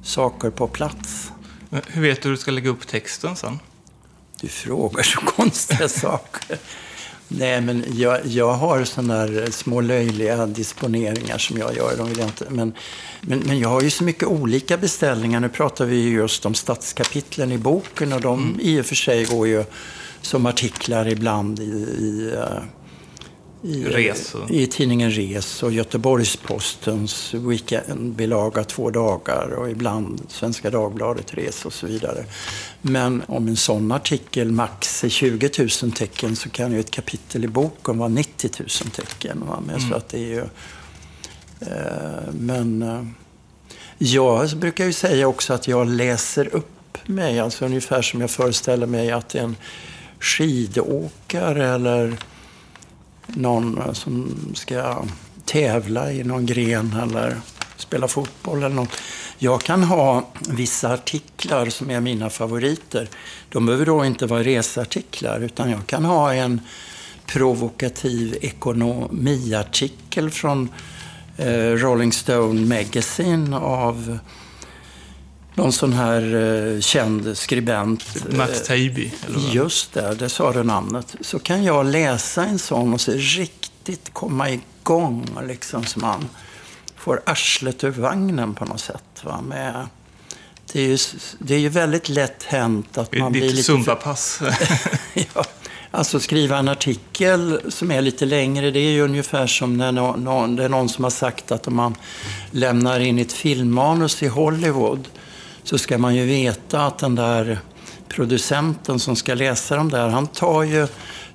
saker på plats. Hur vet du hur du ska lägga upp texten sen? Du frågar så konstiga saker. Nej, men jag, jag har sådana där små löjliga disponeringar som jag gör. De vill jag inte, men, men, men jag har ju så mycket olika beställningar. Nu pratar vi just om stadskapitlen i boken och de mm. i och för sig går ju som artiklar ibland i, i uh, i, Res i tidningen Res och Göteborgs-Postens weekendbilaga två dagar och ibland Svenska Dagbladet Res och så vidare. Men om en sån artikel max är 20 000 tecken så kan ju ett kapitel i boken vara 90 000 tecken. Va? Men, mm. så att det är ju, eh, men eh, jag brukar ju säga också att jag läser upp mig, alltså ungefär som jag föreställer mig att en skidåkare eller någon eh, som ska tävla i någon gren eller spela fotboll eller något. Jag kan ha vissa artiklar som är mina favoriter. De behöver då inte vara researtiklar utan jag kan ha en provokativ ekonomiartikel från eh, Rolling Stone Magazine av någon sån här eh, känd skribent. Eh, Taibbi? Just det, det sa du namnet. Så kan jag läsa en sån och så riktigt komma igång, liksom, så man får arslet ur vagnen på något sätt. Va? Med, det, är ju, det är ju väldigt lätt hänt att man blir lite... Zumba-pass. ja, alltså skriva en artikel som är lite längre, det är ju ungefär som när någon, det är någon som har sagt att om man lämnar in ett filmmanus i Hollywood så ska man ju veta att den där producenten som ska läsa de där, han tar ju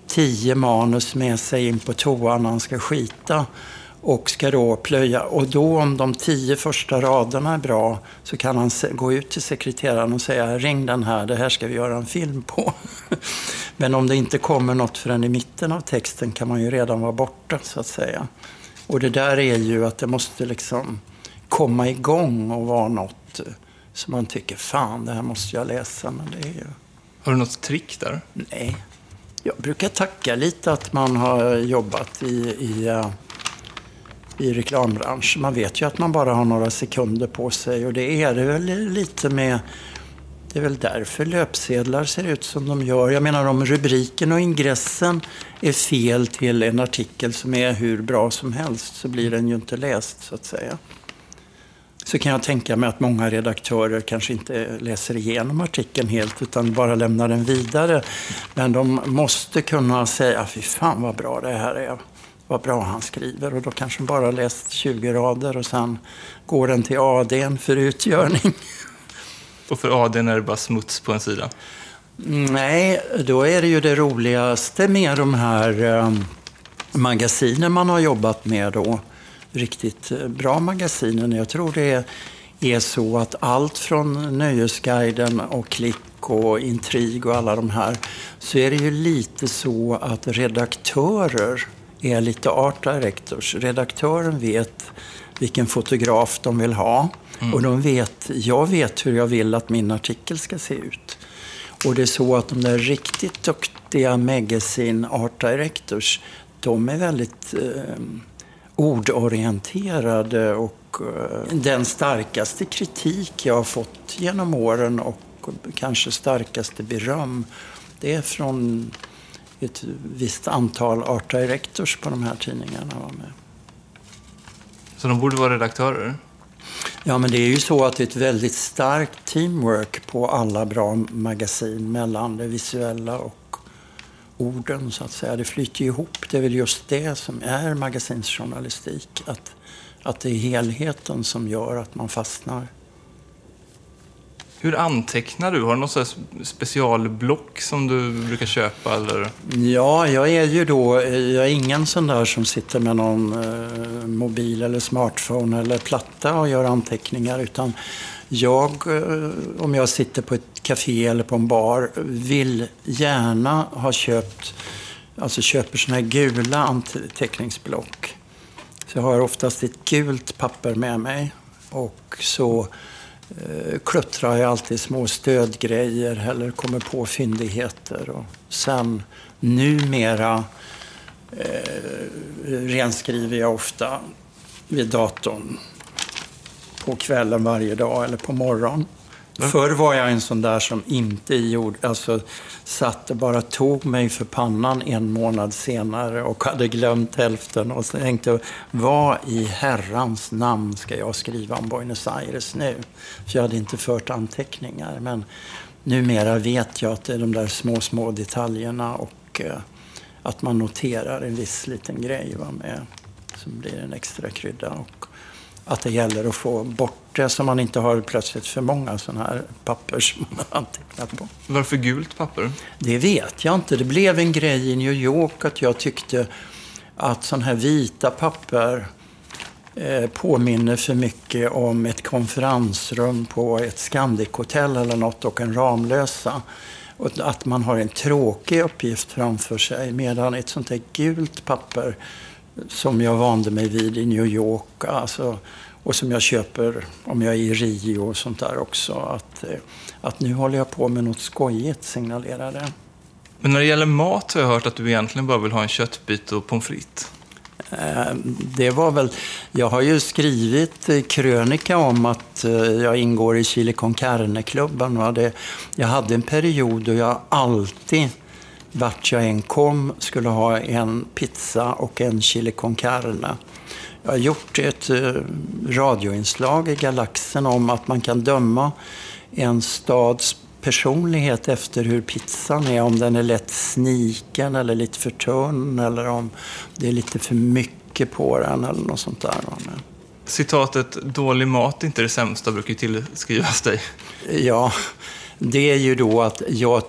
tio manus med sig in på toan när han ska skita och ska då plöja. Och då om de tio första raderna är bra så kan han gå ut till sekreteraren och säga ring den här, det här ska vi göra en film på. Men om det inte kommer något förrän i mitten av texten kan man ju redan vara borta så att säga. Och det där är ju att det måste liksom komma igång och vara något så man tycker, fan, det här måste jag läsa. Men det är ju... Har du något trick där? Nej. Jag brukar tacka lite att man har jobbat i, i, uh, i reklambranschen. Man vet ju att man bara har några sekunder på sig och det är det väl lite med det är väl därför löpsedlar ser ut som de gör. Jag menar om rubriken och ingressen är fel till en artikel som är hur bra som helst så blir den ju inte läst så att säga så kan jag tänka mig att många redaktörer kanske inte läser igenom artikeln helt utan bara lämnar den vidare. Men de måste kunna säga, fy fan vad bra det här är. vad bra han skriver. Och då kanske han bara läst 20 rader och sen går den till ADn för utgörning. Och för ADn är det bara smuts på en sida? Nej, då är det ju det roligaste med de här um, magasinen man har jobbat med då. Riktigt eh, bra magasinen. Jag tror det är, är så att allt från Nöjesguiden och Klick och Intrig och alla de här så är det ju lite så att redaktörer är lite art directors. Redaktören vet vilken fotograf de vill ha. Mm. Och de vet, jag vet hur jag vill att min artikel ska se ut. Och det är så att de där riktigt duktiga Magazine Art Directors, de är väldigt eh, ordorienterade och eh, den starkaste kritik jag har fått genom åren och kanske starkaste beröm, det är från ett visst antal art directors på de här tidningarna var med. Så de borde vara redaktörer? Ja, men det är ju så att det är ett väldigt starkt teamwork på alla bra magasin mellan det visuella och orden, så att säga. Det flyter ihop. Det är väl just det som är magasinsjournalistik. Att, att det är helheten som gör att man fastnar. Hur antecknar du? Har du något specialblock som du brukar köpa? Eller? Ja, jag är ju då, jag är ingen sån där som sitter med någon eh, mobil eller smartphone eller platta och gör anteckningar. Utan jag, eh, om jag sitter på ett café eller på en bar, vill gärna ha köpt, alltså köper såna här gula anteckningsblock. Så jag har oftast ett gult papper med mig. Och så eh, kluttrar jag alltid små stödgrejer eller kommer på fyndigheter. Och sen numera eh, renskriver jag ofta vid datorn på kvällen varje dag eller på morgonen. Förr var jag en sån där som inte gjorde, alltså satt och bara tog mig för pannan en månad senare och hade glömt hälften och tänkte, vad i herrans namn ska jag skriva om Buenos Aires nu? För jag hade inte fört anteckningar. Men numera vet jag att det är de där små, små detaljerna och eh, att man noterar en viss liten grej va, med, som blir en extra krydda. Och att det gäller att få bort det så man inte har plötsligt för många sådana här papper som man har antecknat på. Varför gult papper? Det vet jag inte. Det blev en grej i New York att jag tyckte att sådana här vita papper eh, påminner för mycket om ett konferensrum på ett Scandic-hotell eller något och en Ramlösa. Och att man har en tråkig uppgift framför sig. Medan ett sånt här gult papper som jag vande mig vid i New York. Alltså, och som jag köper om jag är i Rio och sånt där också. Att, eh, att nu håller jag på med något skojigt, signalerar det. Men när det gäller mat har jag hört att du egentligen bara vill ha en köttbit och pommes frites. Eh, det var väl, jag har ju skrivit krönika om att eh, jag ingår i Chili con Carne-klubben. Jag hade en period då jag alltid vart jag än kom skulle ha en pizza och en chili con carne. Jag har gjort ett eh, radioinslag i Galaxen om att man kan döma en stads personlighet efter hur pizzan är. Om den är lätt sniken eller lite för tunn eller om det är lite för mycket på den eller något sånt där. Citatet ”dålig mat är inte det sämsta” brukar ju tillskrivas dig. Ja, det är ju då att jag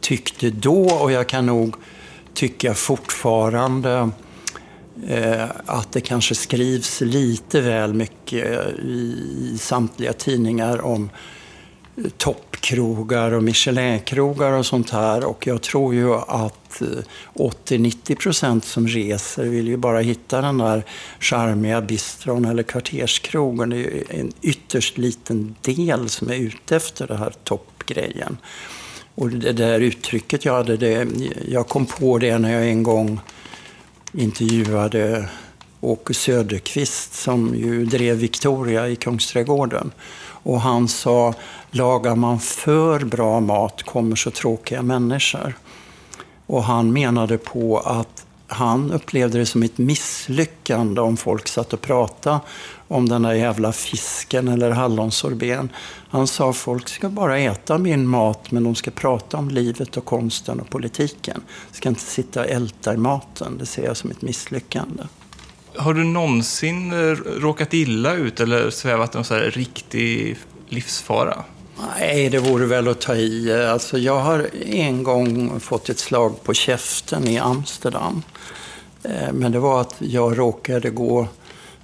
tyckte då, och jag kan nog tycka fortfarande, eh, att det kanske skrivs lite väl mycket i, i samtliga tidningar om eh, toppkrogar och Michelinkrogar och sånt här. Och jag tror ju att eh, 80-90 procent som reser vill ju bara hitta den där charmiga bistron eller kvarterskrogen. Det är ju en ytterst liten del som är ute efter den här toppgrejen. Och det där uttrycket jag hade, det, jag kom på det när jag en gång intervjuade Åke Söderqvist som ju drev Victoria i Kungsträdgården. Och han sa, lagar man för bra mat kommer så tråkiga människor. Och han menade på att han upplevde det som ett misslyckande om folk satt och pratade om den där jävla fisken eller hallonsorbeten. Han sa folk ska bara äta min mat men de ska prata om livet och konsten och politiken. De ska inte sitta och älta i maten. Det ser jag som ett misslyckande. Har du någonsin eh, råkat illa ut eller svävat i någon riktig livsfara? Nej, det vore väl att ta i. Alltså, jag har en gång fått ett slag på käften i Amsterdam. Eh, men det var att jag råkade gå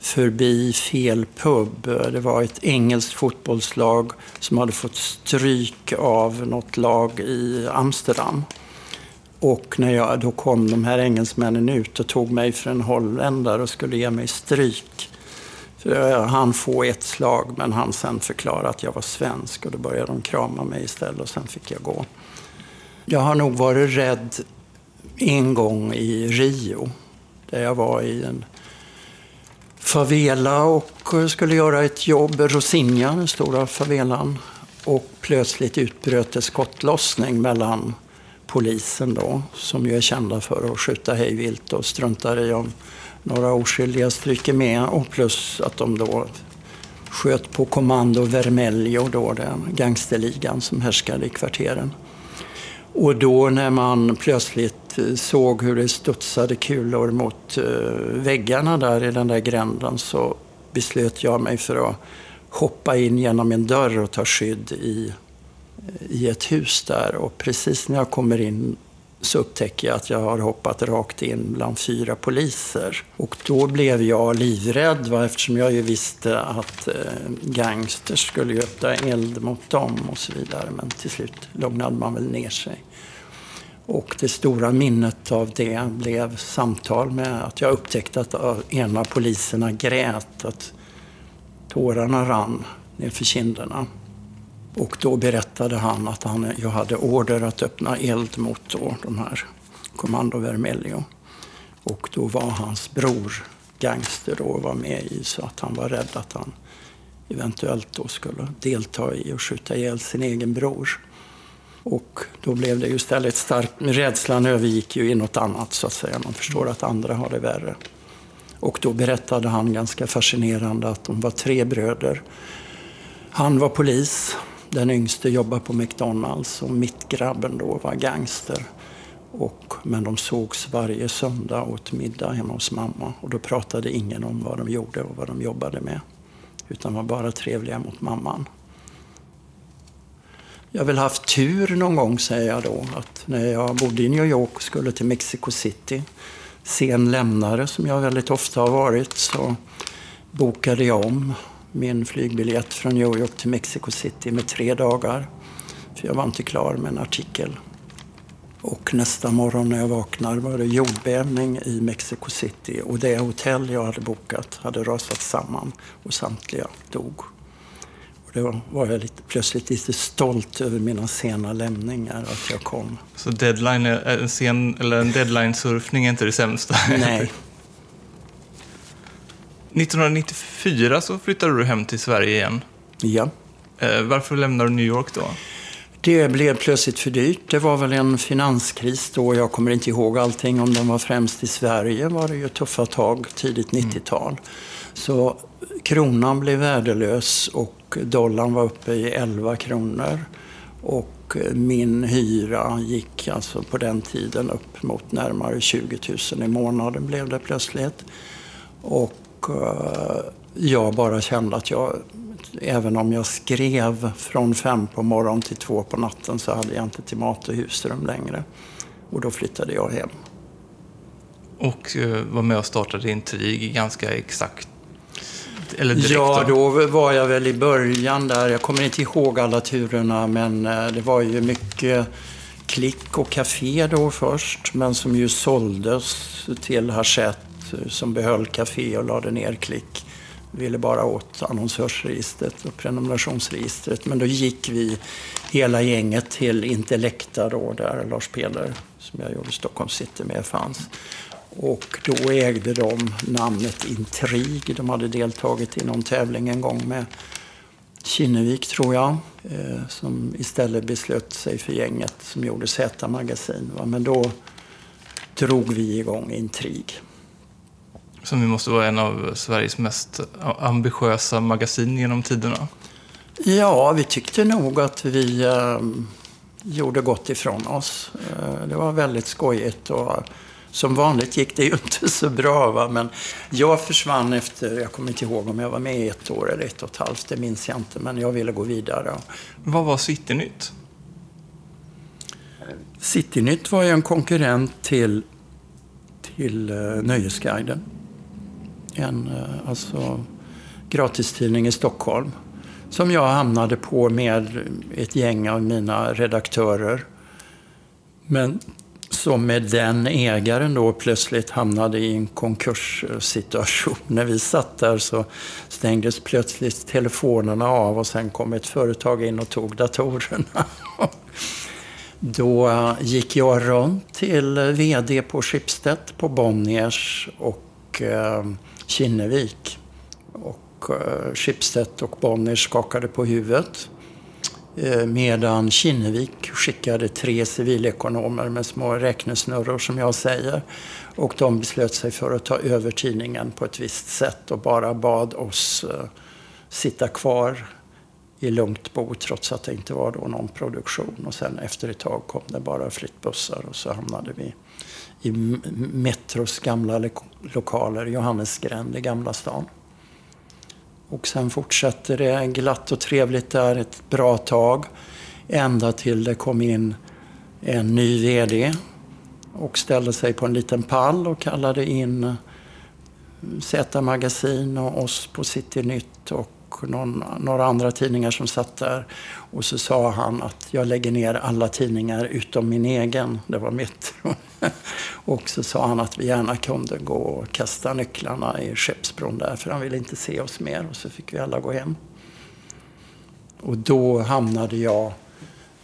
förbi fel pub. Det var ett engelskt fotbollslag som hade fått stryk av något lag i Amsterdam. Och när jag, då kom de här engelsmännen ut och tog mig för en holländare och skulle ge mig stryk. För han få ett slag, men han sen förklarade att jag var svensk och då började de krama mig istället och sen fick jag gå. Jag har nog varit rädd en gång i Rio, där jag var i en favela och skulle göra ett jobb, Rosinha, den stora favelan. Och plötsligt utbröt det skottlossning mellan polisen då, som ju är kända för att skjuta hejvilt och struntar i om några oskyldiga stryker med. Och plus att de då sköt på kommando Vermelho, då, den gangsterligan som härskade i kvarteren. Och då när man plötsligt eh, såg hur det studsade kulor mot eh, väggarna där i den där gränden så beslöt jag mig för att hoppa in genom en dörr och ta skydd i, i ett hus där. Och precis när jag kommer in så upptäcker jag att jag har hoppat rakt in bland fyra poliser. Och då blev jag livrädd va? eftersom jag ju visste att eh, gangsters skulle öppna eld mot dem och så vidare. Men till slut lugnade man väl ner sig. Och det stora minnet av det blev samtal med att jag upptäckte att eh, en av poliserna grät, att tårarna rann nerför kinderna. Och då berättade han att han, jag hade order att öppna eld mot då, de här Commando Vermelho. Och då var hans bror gangster då och var med i så att han var rädd att han eventuellt då skulle delta i och skjuta ihjäl sin egen bror. Och då blev det ju istället starkt, rädslan övergick ju i något annat så att säga. Man förstår att andra har det värre. Och då berättade han ganska fascinerande att de var tre bröder. Han var polis, den yngste jobbade på McDonalds och mittgrabben då var gangster. Och, men de sågs varje söndag och åt middag hemma hos mamma. Och då pratade ingen om vad de gjorde och vad de jobbade med. Utan var bara trevliga mot mamman. Jag har väl haft tur någon gång, säger jag då. Att när jag bodde i New York och skulle till Mexico City, sen lämnare som jag väldigt ofta har varit, så bokade jag om min flygbiljett från New York till Mexico City med tre dagar. För jag var inte klar med en artikel. Och nästa morgon när jag vaknar var det jordbävning i Mexico City och det hotell jag hade bokat hade rasat samman och samtliga dog. Och då var jag lite, plötsligt lite stolt över mina sena lämningar, att jag kom. Så deadline, en, sen, eller en deadline-surfning är inte det sämsta? Nej. 1994 så flyttade du hem till Sverige igen. Ja. Eh, varför lämnade du New York då? Det blev plötsligt för dyrt. Det var väl en finanskris då. Jag kommer inte ihåg allting. Om den var främst i Sverige var det ju tuffa tag, tidigt 90-tal. Mm. Så kronan blev värdelös och dollarn var uppe i 11 kronor. Och min hyra gick alltså på den tiden upp mot närmare 20 000 i månaden blev det plötsligt. Och Eh, jag bara kände att jag, även om jag skrev från fem på morgonen till två på natten så hade jag inte till mat och husrum längre. Och då flyttade jag hem. Och uh, var med och startade Intrig ganska exakt? Eller direkt? Ja, då var jag väl i början där. Jag kommer inte ihåg alla turerna, men uh, det var ju mycket klick och café då först, men som ju såldes till Hachette som behöll Café och lade ner Klick ville bara åt annonsörsregistret och prenumerationsregistret. Men då gick vi hela gänget till Intellecta då, där Lars Peder, som jag gjorde Stockholm City med, fanns. Och då ägde de namnet Intrig. De hade deltagit i någon tävling en gång med Kinnevik, tror jag, eh, som istället beslöt sig för gänget som gjorde Z-magasin. Men då drog vi igång Intrig. Som ju måste vara en av Sveriges mest ambitiösa magasin genom tiderna. Ja, vi tyckte nog att vi eh, gjorde gott ifrån oss. Eh, det var väldigt skojigt och som vanligt gick det ju inte så bra. Va? Men jag försvann efter, jag kommer inte ihåg om jag var med i ett år eller ett och ett halvt, det minns jag inte. Men jag ville gå vidare. Vad var Citynytt? Citynytt var ju en konkurrent till, till uh, Nöjesguiden. En eh, alltså, gratistidning i Stockholm. Som jag hamnade på med ett gäng av mina redaktörer. Men som med den ägaren då plötsligt hamnade i en konkurssituation. När vi satt där så stängdes plötsligt telefonerna av och sen kom ett företag in och tog datorerna. Då eh, gick jag runt till eh, VD på Schibsted på Bonniers och eh, Kinnevik. Och eh, Schibsted och Bonniers skakade på huvudet. Eh, medan Kinnevik skickade tre civilekonomer med små räknesnurror som jag säger. Och de beslöt sig för att ta över tidningen på ett visst sätt och bara bad oss eh, sitta kvar i lugnt bo trots att det inte var då någon produktion. Och sen efter ett tag kom det bara flyttbussar och så hamnade vi i Metros gamla lokaler, Johannesgränd i Gamla stan. Och sen fortsatte det glatt och trevligt där ett bra tag. Ända till det kom in en ny VD och ställde sig på en liten pall och kallade in Z-magasin och oss på Citynytt och någon, några andra tidningar som satt där. Och så sa han att jag lägger ner alla tidningar utom min egen. Det var mitt. och så sa han att vi gärna kunde gå och kasta nycklarna i Skeppsbron där, för han ville inte se oss mer. Och så fick vi alla gå hem. Och då hamnade jag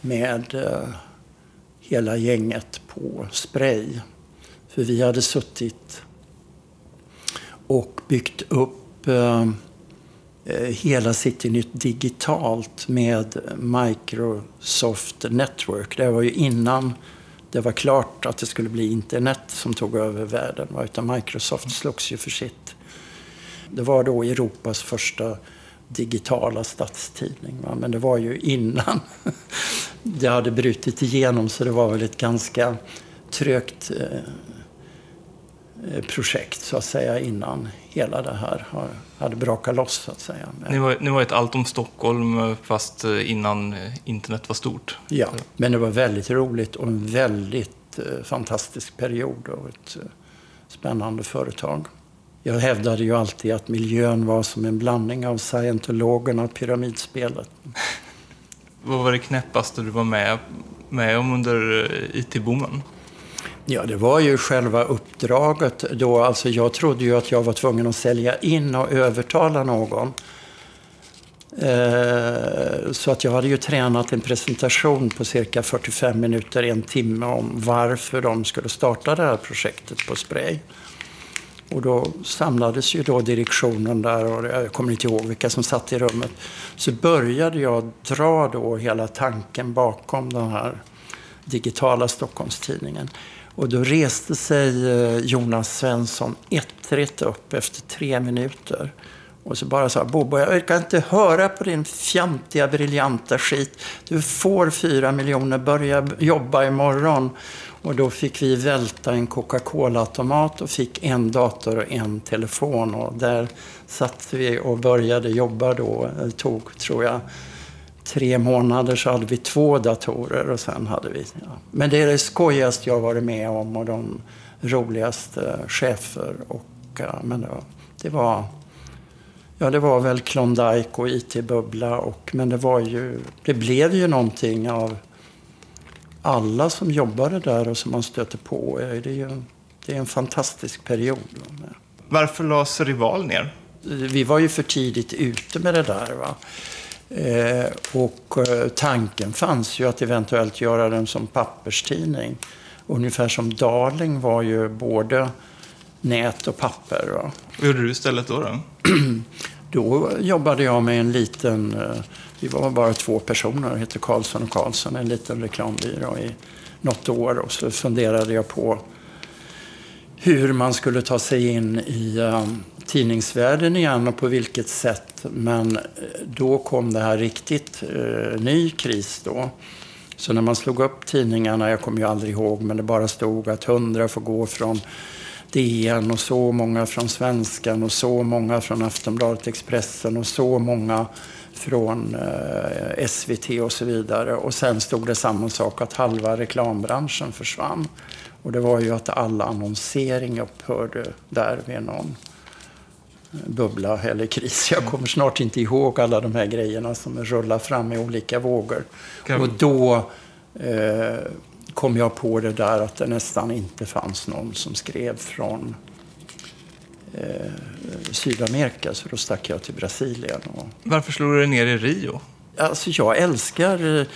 med eh, hela gänget på Spray. För vi hade suttit och byggt upp eh, eh hela Citynytt digitalt med Microsoft Network. Det var ju innan det var klart att det skulle bli internet som tog över världen. Utan Microsoft slogs ju för sitt. Det var då Europas första digitala statstidning. Men det var ju innan det hade brutit igenom så det var väl ett ganska trögt eh, Eh, projekt så att säga innan hela det här hade brakat loss så att säga. Ni var, ni var ett allt om Stockholm eh, fast eh, innan internet var stort? Ja, men det var väldigt roligt och en väldigt fantastisk period och ett spännande företag. Jag hävdade ju alltid att miljön var som en blandning av scientologerna och pyramidspelet. Vad var det knäppaste du var med, med om under IT-boomen? Ja, det var ju själva uppdraget då. Alltså jag trodde ju att jag var tvungen att sälja in och övertala någon. Eh, så att jag hade ju tränat en presentation på cirka 45 minuter, en timme om varför de skulle starta det här projektet på Spray. Och då samlades ju då direktionen där och jag kommer inte ihåg vilka som satt i rummet. Så började jag dra då hela tanken bakom den här digitala Stockholmstidningen. Och då reste sig eh, Jonas Svensson ettrigt upp efter tre minuter. Och så bara sa Bobo, jag orkar inte höra på din fjantiga, briljanta skit. Du får fyra miljoner, börja jobba imorgon. Och då fick vi välta en Coca-Cola-automat och fick en dator och en telefon. Och där satt vi och började jobba då. Det tog, tror jag, tre månader så hade vi två datorer och sen hade vi... Ja. Men det är det skojigaste jag varit med om och de roligaste chefer. Och, ja, men det var, det var, ja, det var väl Klondike och IT-bubbla. Och, men det, var ju, det blev ju någonting av alla som jobbade där och som man stötte på. Det är ju det är en fantastisk period. Varför lades Rival ner? Vi var ju för tidigt ute med det där. Va? Eh, och eh, tanken fanns ju att eventuellt göra den som papperstidning. Ungefär som Darling var ju både nät och papper. Va? Vad gjorde du istället då? Då, då jobbade jag med en liten, eh, vi var bara två personer, hette Karlsson och Karlsson, en liten reklambyrå i något år. Och så funderade jag på hur man skulle ta sig in i eh, tidningsvärlden igen och på vilket sätt. Men eh, då kom det här riktigt eh, ny kris då. Så när man slog upp tidningarna, jag kommer ju aldrig ihåg, men det bara stod att hundra får gå från DN och så många från Svenskan och så många från Aftonbladet Expressen och så många från eh, SVT och så vidare. Och sen stod det samma sak att halva reklambranschen försvann. Och det var ju att all annonsering upphörde där vid någon bubbla eller kris. Jag kommer snart inte ihåg alla de här grejerna som rullar fram i olika vågor. Och då eh, kom jag på det där att det nästan inte fanns någon som skrev från eh, Sydamerika. Så då stack jag till Brasilien. Och... Varför slog du dig ner i Rio? Alltså jag älskar eh,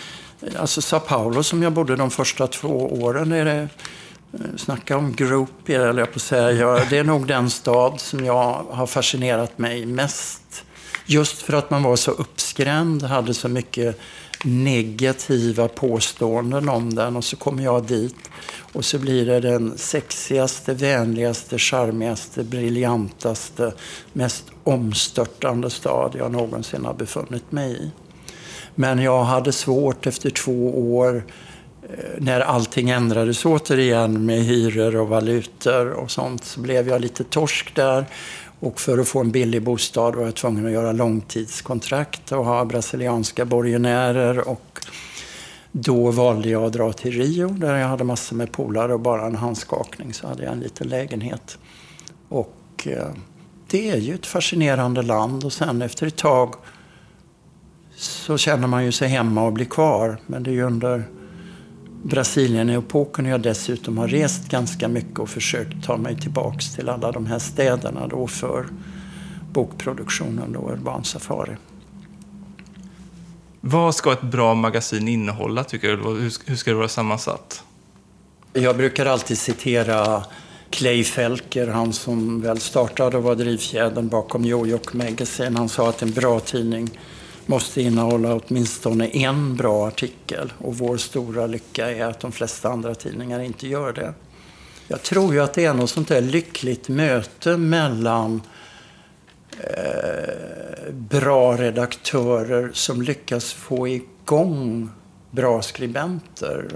alltså Sao Paulo som jag bodde de första två åren. Är det, eh, Eh, snacka om groupie, eller jag på att säga. Jag, det är nog den stad som jag har fascinerat mig mest. Just för att man var så uppskrämd, hade så mycket negativa påståenden om den och så kommer jag dit och så blir det den sexigaste, vänligaste, charmigaste, briljantaste, mest omstörtande stad jag någonsin har befunnit mig i. Men jag hade svårt efter två år eh, Eh, när allting ändrades återigen med hyror och valutor och sånt så blev jag lite torsk där. Och för att få en billig bostad var jag tvungen att göra långtidskontrakt och ha brasilianska borgenärer. Och då valde jag att dra till Rio där jag hade massor med polare och bara en handskakning så hade jag en liten lägenhet. Och eh, det är ju ett fascinerande land och sen efter ett tag så känner man ju sig hemma och blir kvar. Men det är ju under Brasilien-epoken jag dessutom har rest ganska mycket och försökt ta mig tillbaks till alla de här städerna då för bokproduktionen då, Urban Safari. Vad ska ett bra magasin innehålla, tycker du? Hur ska det vara sammansatt? Jag brukar alltid citera Clay Felker, han som väl startade och var drivfjädern bakom New York Magazine. Han sa att en bra tidning måste innehålla åtminstone en bra artikel. Och vår stora lycka är att de flesta andra tidningar inte gör det. Jag tror ju att det är något sånt där lyckligt möte mellan eh, bra redaktörer som lyckas få igång bra skribenter.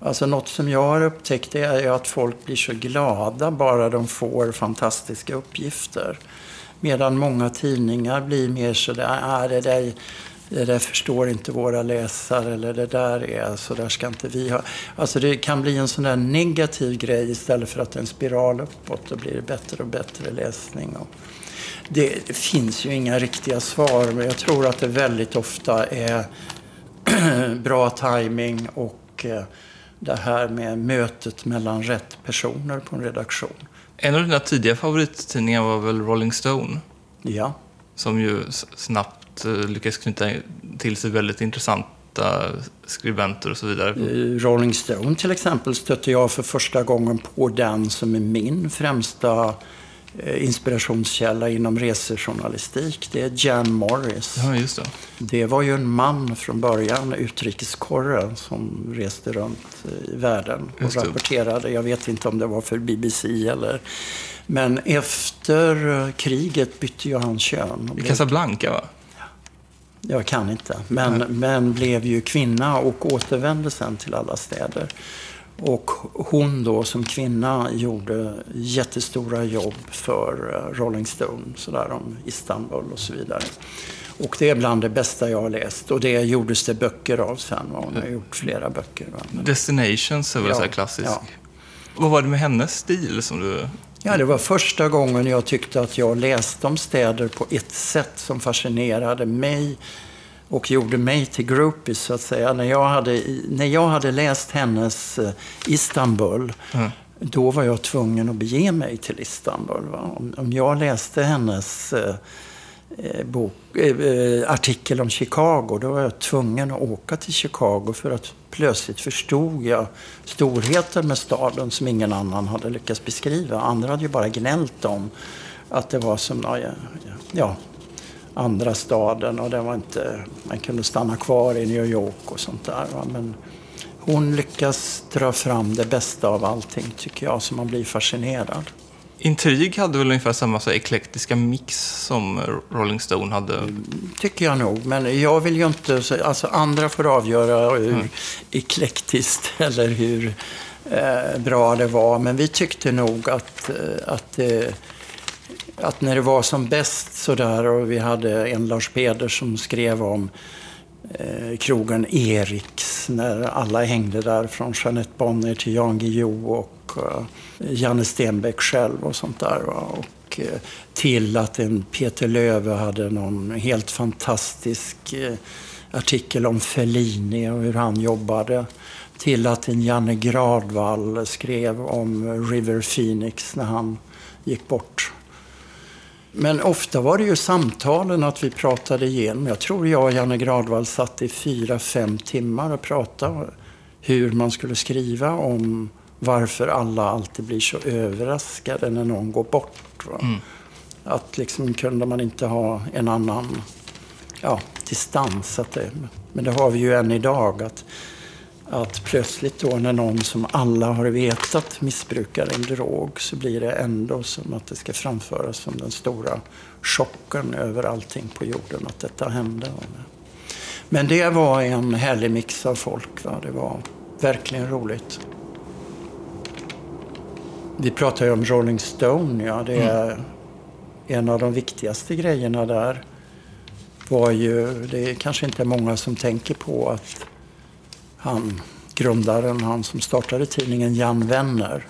Alltså något som jag har upptäckt är ju att folk blir så glada bara de får fantastiska uppgifter. Medan många tidningar blir mer sådär, ah, det där, det där förstår inte våra läsare eller det där är, så där ska inte vi ha. Alltså det kan bli en sån där negativ grej istället för att det är en spiral uppåt. Då blir det bättre och bättre läsning. Och det, finns ju inga riktiga svar, men jag tror att det väldigt ofta är bra timing och eh, det här med mötet mellan rätt personer på en redaktion. En av dina tidiga favorittidningar var väl Rolling Stone? Ja. Som ju snabbt eh, lyckades knyta till sig väldigt intressanta skribenter och så vidare. Eh, Rolling Stone till exempel stötte jag för första gången på den som är min främsta inspirationskälla inom resejournalistik. Det är Jan Morris. Ja, just det. det var ju en man från början, utrikeskorre, som reste runt i världen och rapporterade. Jag vet inte om det var för BBC eller... Men efter eh, kriget bytte ju han kön. I Casablanca, va? Jag kan inte. Men, men blev ju kvinna och återvände sen till alla städer. Och hon då som kvinna gjorde jättestora jobb för eh, Rolling Stone, sådär om Istanbul och så vidare. Och det är bland det bästa jag har läst. Och det gjordes det böcker av sen. Och hon har gjort flera böcker. Destinations är väl ja, så klassisk. Ja. Vad var det med hennes stil som du... Ja, det var första gången jag tyckte att jag läste om städer på ett sätt som fascinerade mig och gjorde mig till groupie så att säga. När jag hade, när jag hade läst hennes eh, Istanbul, mm. då var jag tvungen att bege mig till Istanbul. Om, om, jag läste hennes eh, eh bok, eh, artikel om Chicago, då var jag tvungen att åka till Chicago för att plötsligt förstod jag storheten med staden som ingen annan hade lyckats beskriva. Andra hade ju bara gnällt om att det var som, ja, ja andra staden och det var inte, man kunde stanna kvar i New York och sånt där. Va? Men hon lyckas dra fram det bästa av allting tycker jag, så man blir fascinerad. Intrig hade väl ungefär samma så eklektiska mix som Rolling Stone hade? Tycker jag nog, men jag vill ju inte... Alltså andra får avgöra hur mm. eklektiskt eller hur eh, bra det var. Men vi tyckte nog att, eh, att, eh, att när det var som bäst sådär och vi hade en Lars Peder som skrev om eh, krogen Eriks när alla hängde där från Jeanette Bonnier till Jan Guillou och eh, Janne Stenbeck själv och sånt där. Va? Och eh, till att en Peter Löve hade någon helt fantastisk eh, artikel om Fellini och hur han jobbade. Till att en Janne Gradvall skrev om River Phoenix när han gick bort. Men ofta var det ju samtalen att vi pratade igenom. Jag tror jag och Janne Gradvall satt i fyra, fem timmar och pratade hur man skulle skriva om varför alla alltid blir så överraskade när någon går bort. Mm. Att liksom kunde man inte ha en annan ja, distans. Att det, men det har vi ju än idag. Att, att plötsligt då när någon som alla har vetat missbrukar en drog så blir det ändå som att det ska framföras som den stora chocken över allting på jorden att detta hände. Men det var en härlig mix av folk. Va? Det var verkligen roligt. Vi pratar ju om Rolling Stone, ja. Det är mm. en av de viktigaste grejerna där. Var ju, det är kanske inte många som tänker på att han, grundaren, han som startade tidningen Jan Wenner,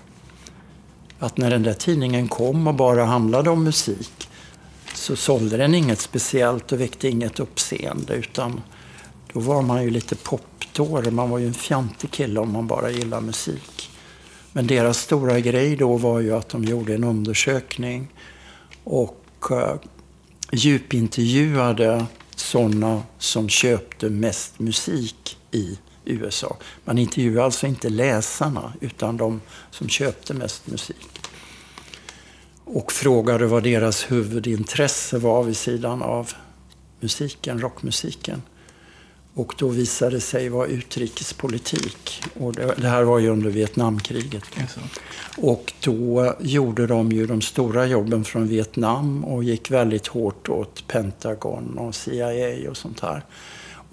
att när den där tidningen kom och bara handlade om musik så sålde den inget speciellt och väckte inget uppseende utan då var man ju lite popdåre. Man var ju en fjantig kille om man bara gillade musik. Men deras stora grej då var ju att de gjorde en undersökning och uh, djupintervjuade sådana som köpte mest musik i USA. Man intervjuade alltså inte läsarna, utan de som köpte mest musik. Och frågade vad deras huvudintresse var vid sidan av musiken, rockmusiken. Och då visade det sig vara utrikespolitik. Och det, det här var ju under Vietnamkriget. Yes. Och då gjorde de ju de stora jobben från Vietnam och gick väldigt hårt åt Pentagon och CIA och sånt här.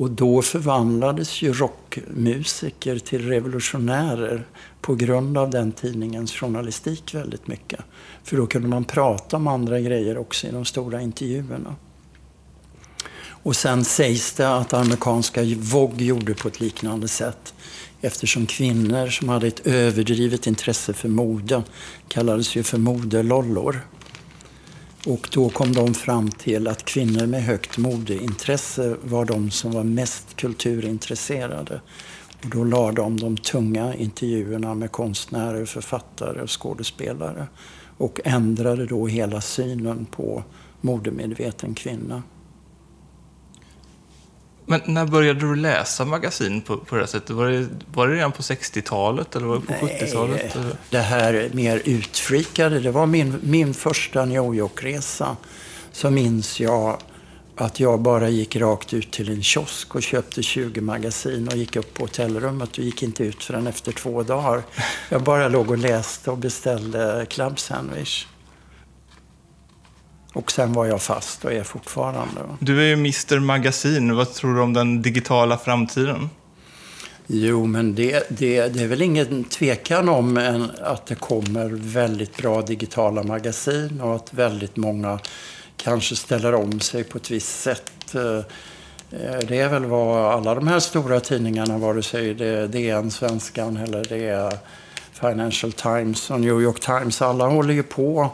Och då förvandlades ju rockmusiker till revolutionärer på grund av den tidningens journalistik väldigt mycket. För då kunde man prata om andra grejer också i de stora intervjuerna. Och sen sägs det att amerikanska Vogue gjorde på ett liknande sätt. Eftersom kvinnor som hade ett överdrivet intresse för mode kallades ju för modelollor. Och då kom de fram till att kvinnor med högt modeintresse var de som var mest kulturintresserade. Och då lade de de tunga intervjuerna med konstnärer, författare och skådespelare och ändrade då hela synen på modemedveten kvinna. Men när började du läsa magasin på, på det här sättet? Var det, var det redan på 60-talet eller var det på 70-talet? Det här mer utfrikade, det var min, min första New York-resa. Så minns jag att jag bara gick rakt ut till en kiosk och köpte 20 magasin och gick upp på hotellrummet och gick inte ut förrän efter två dagar. Jag bara låg och läste och beställde club sandwich. Och sen var jag fast och är fortfarande. Du är ju Mr Magasin. Vad tror du om den digitala framtiden? Jo, men det, det, det är väl ingen tvekan om en, att det kommer väldigt bra digitala magasin och att väldigt många kanske ställer om sig på ett visst sätt. Eh, det är väl vad alla de här stora tidningarna, vare sig det är DN, Svenskan eller det är Financial Times och New York Times, alla håller ju på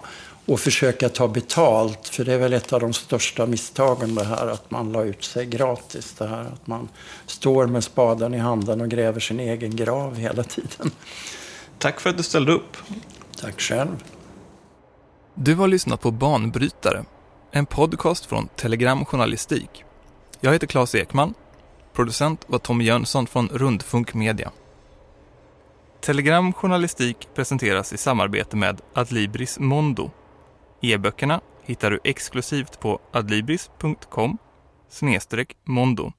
och försöka ta betalt. För det är väl ett av de största misstagen det här att man la ut sig gratis. Det här att man står med spaden i handen och gräver sin egen grav hela tiden. Tack för att du ställde upp. Tack själv. Du har lyssnat på Banbrytare, en podcast från Telegram Journalistik. Jag heter Claes Ekman. Producent var Tommy Jönsson från Rundfunk Media. Telegram Journalistik presenteras i samarbete med Adlibris Mondo E-böckerna hittar du exklusivt på adlibris.com mondo.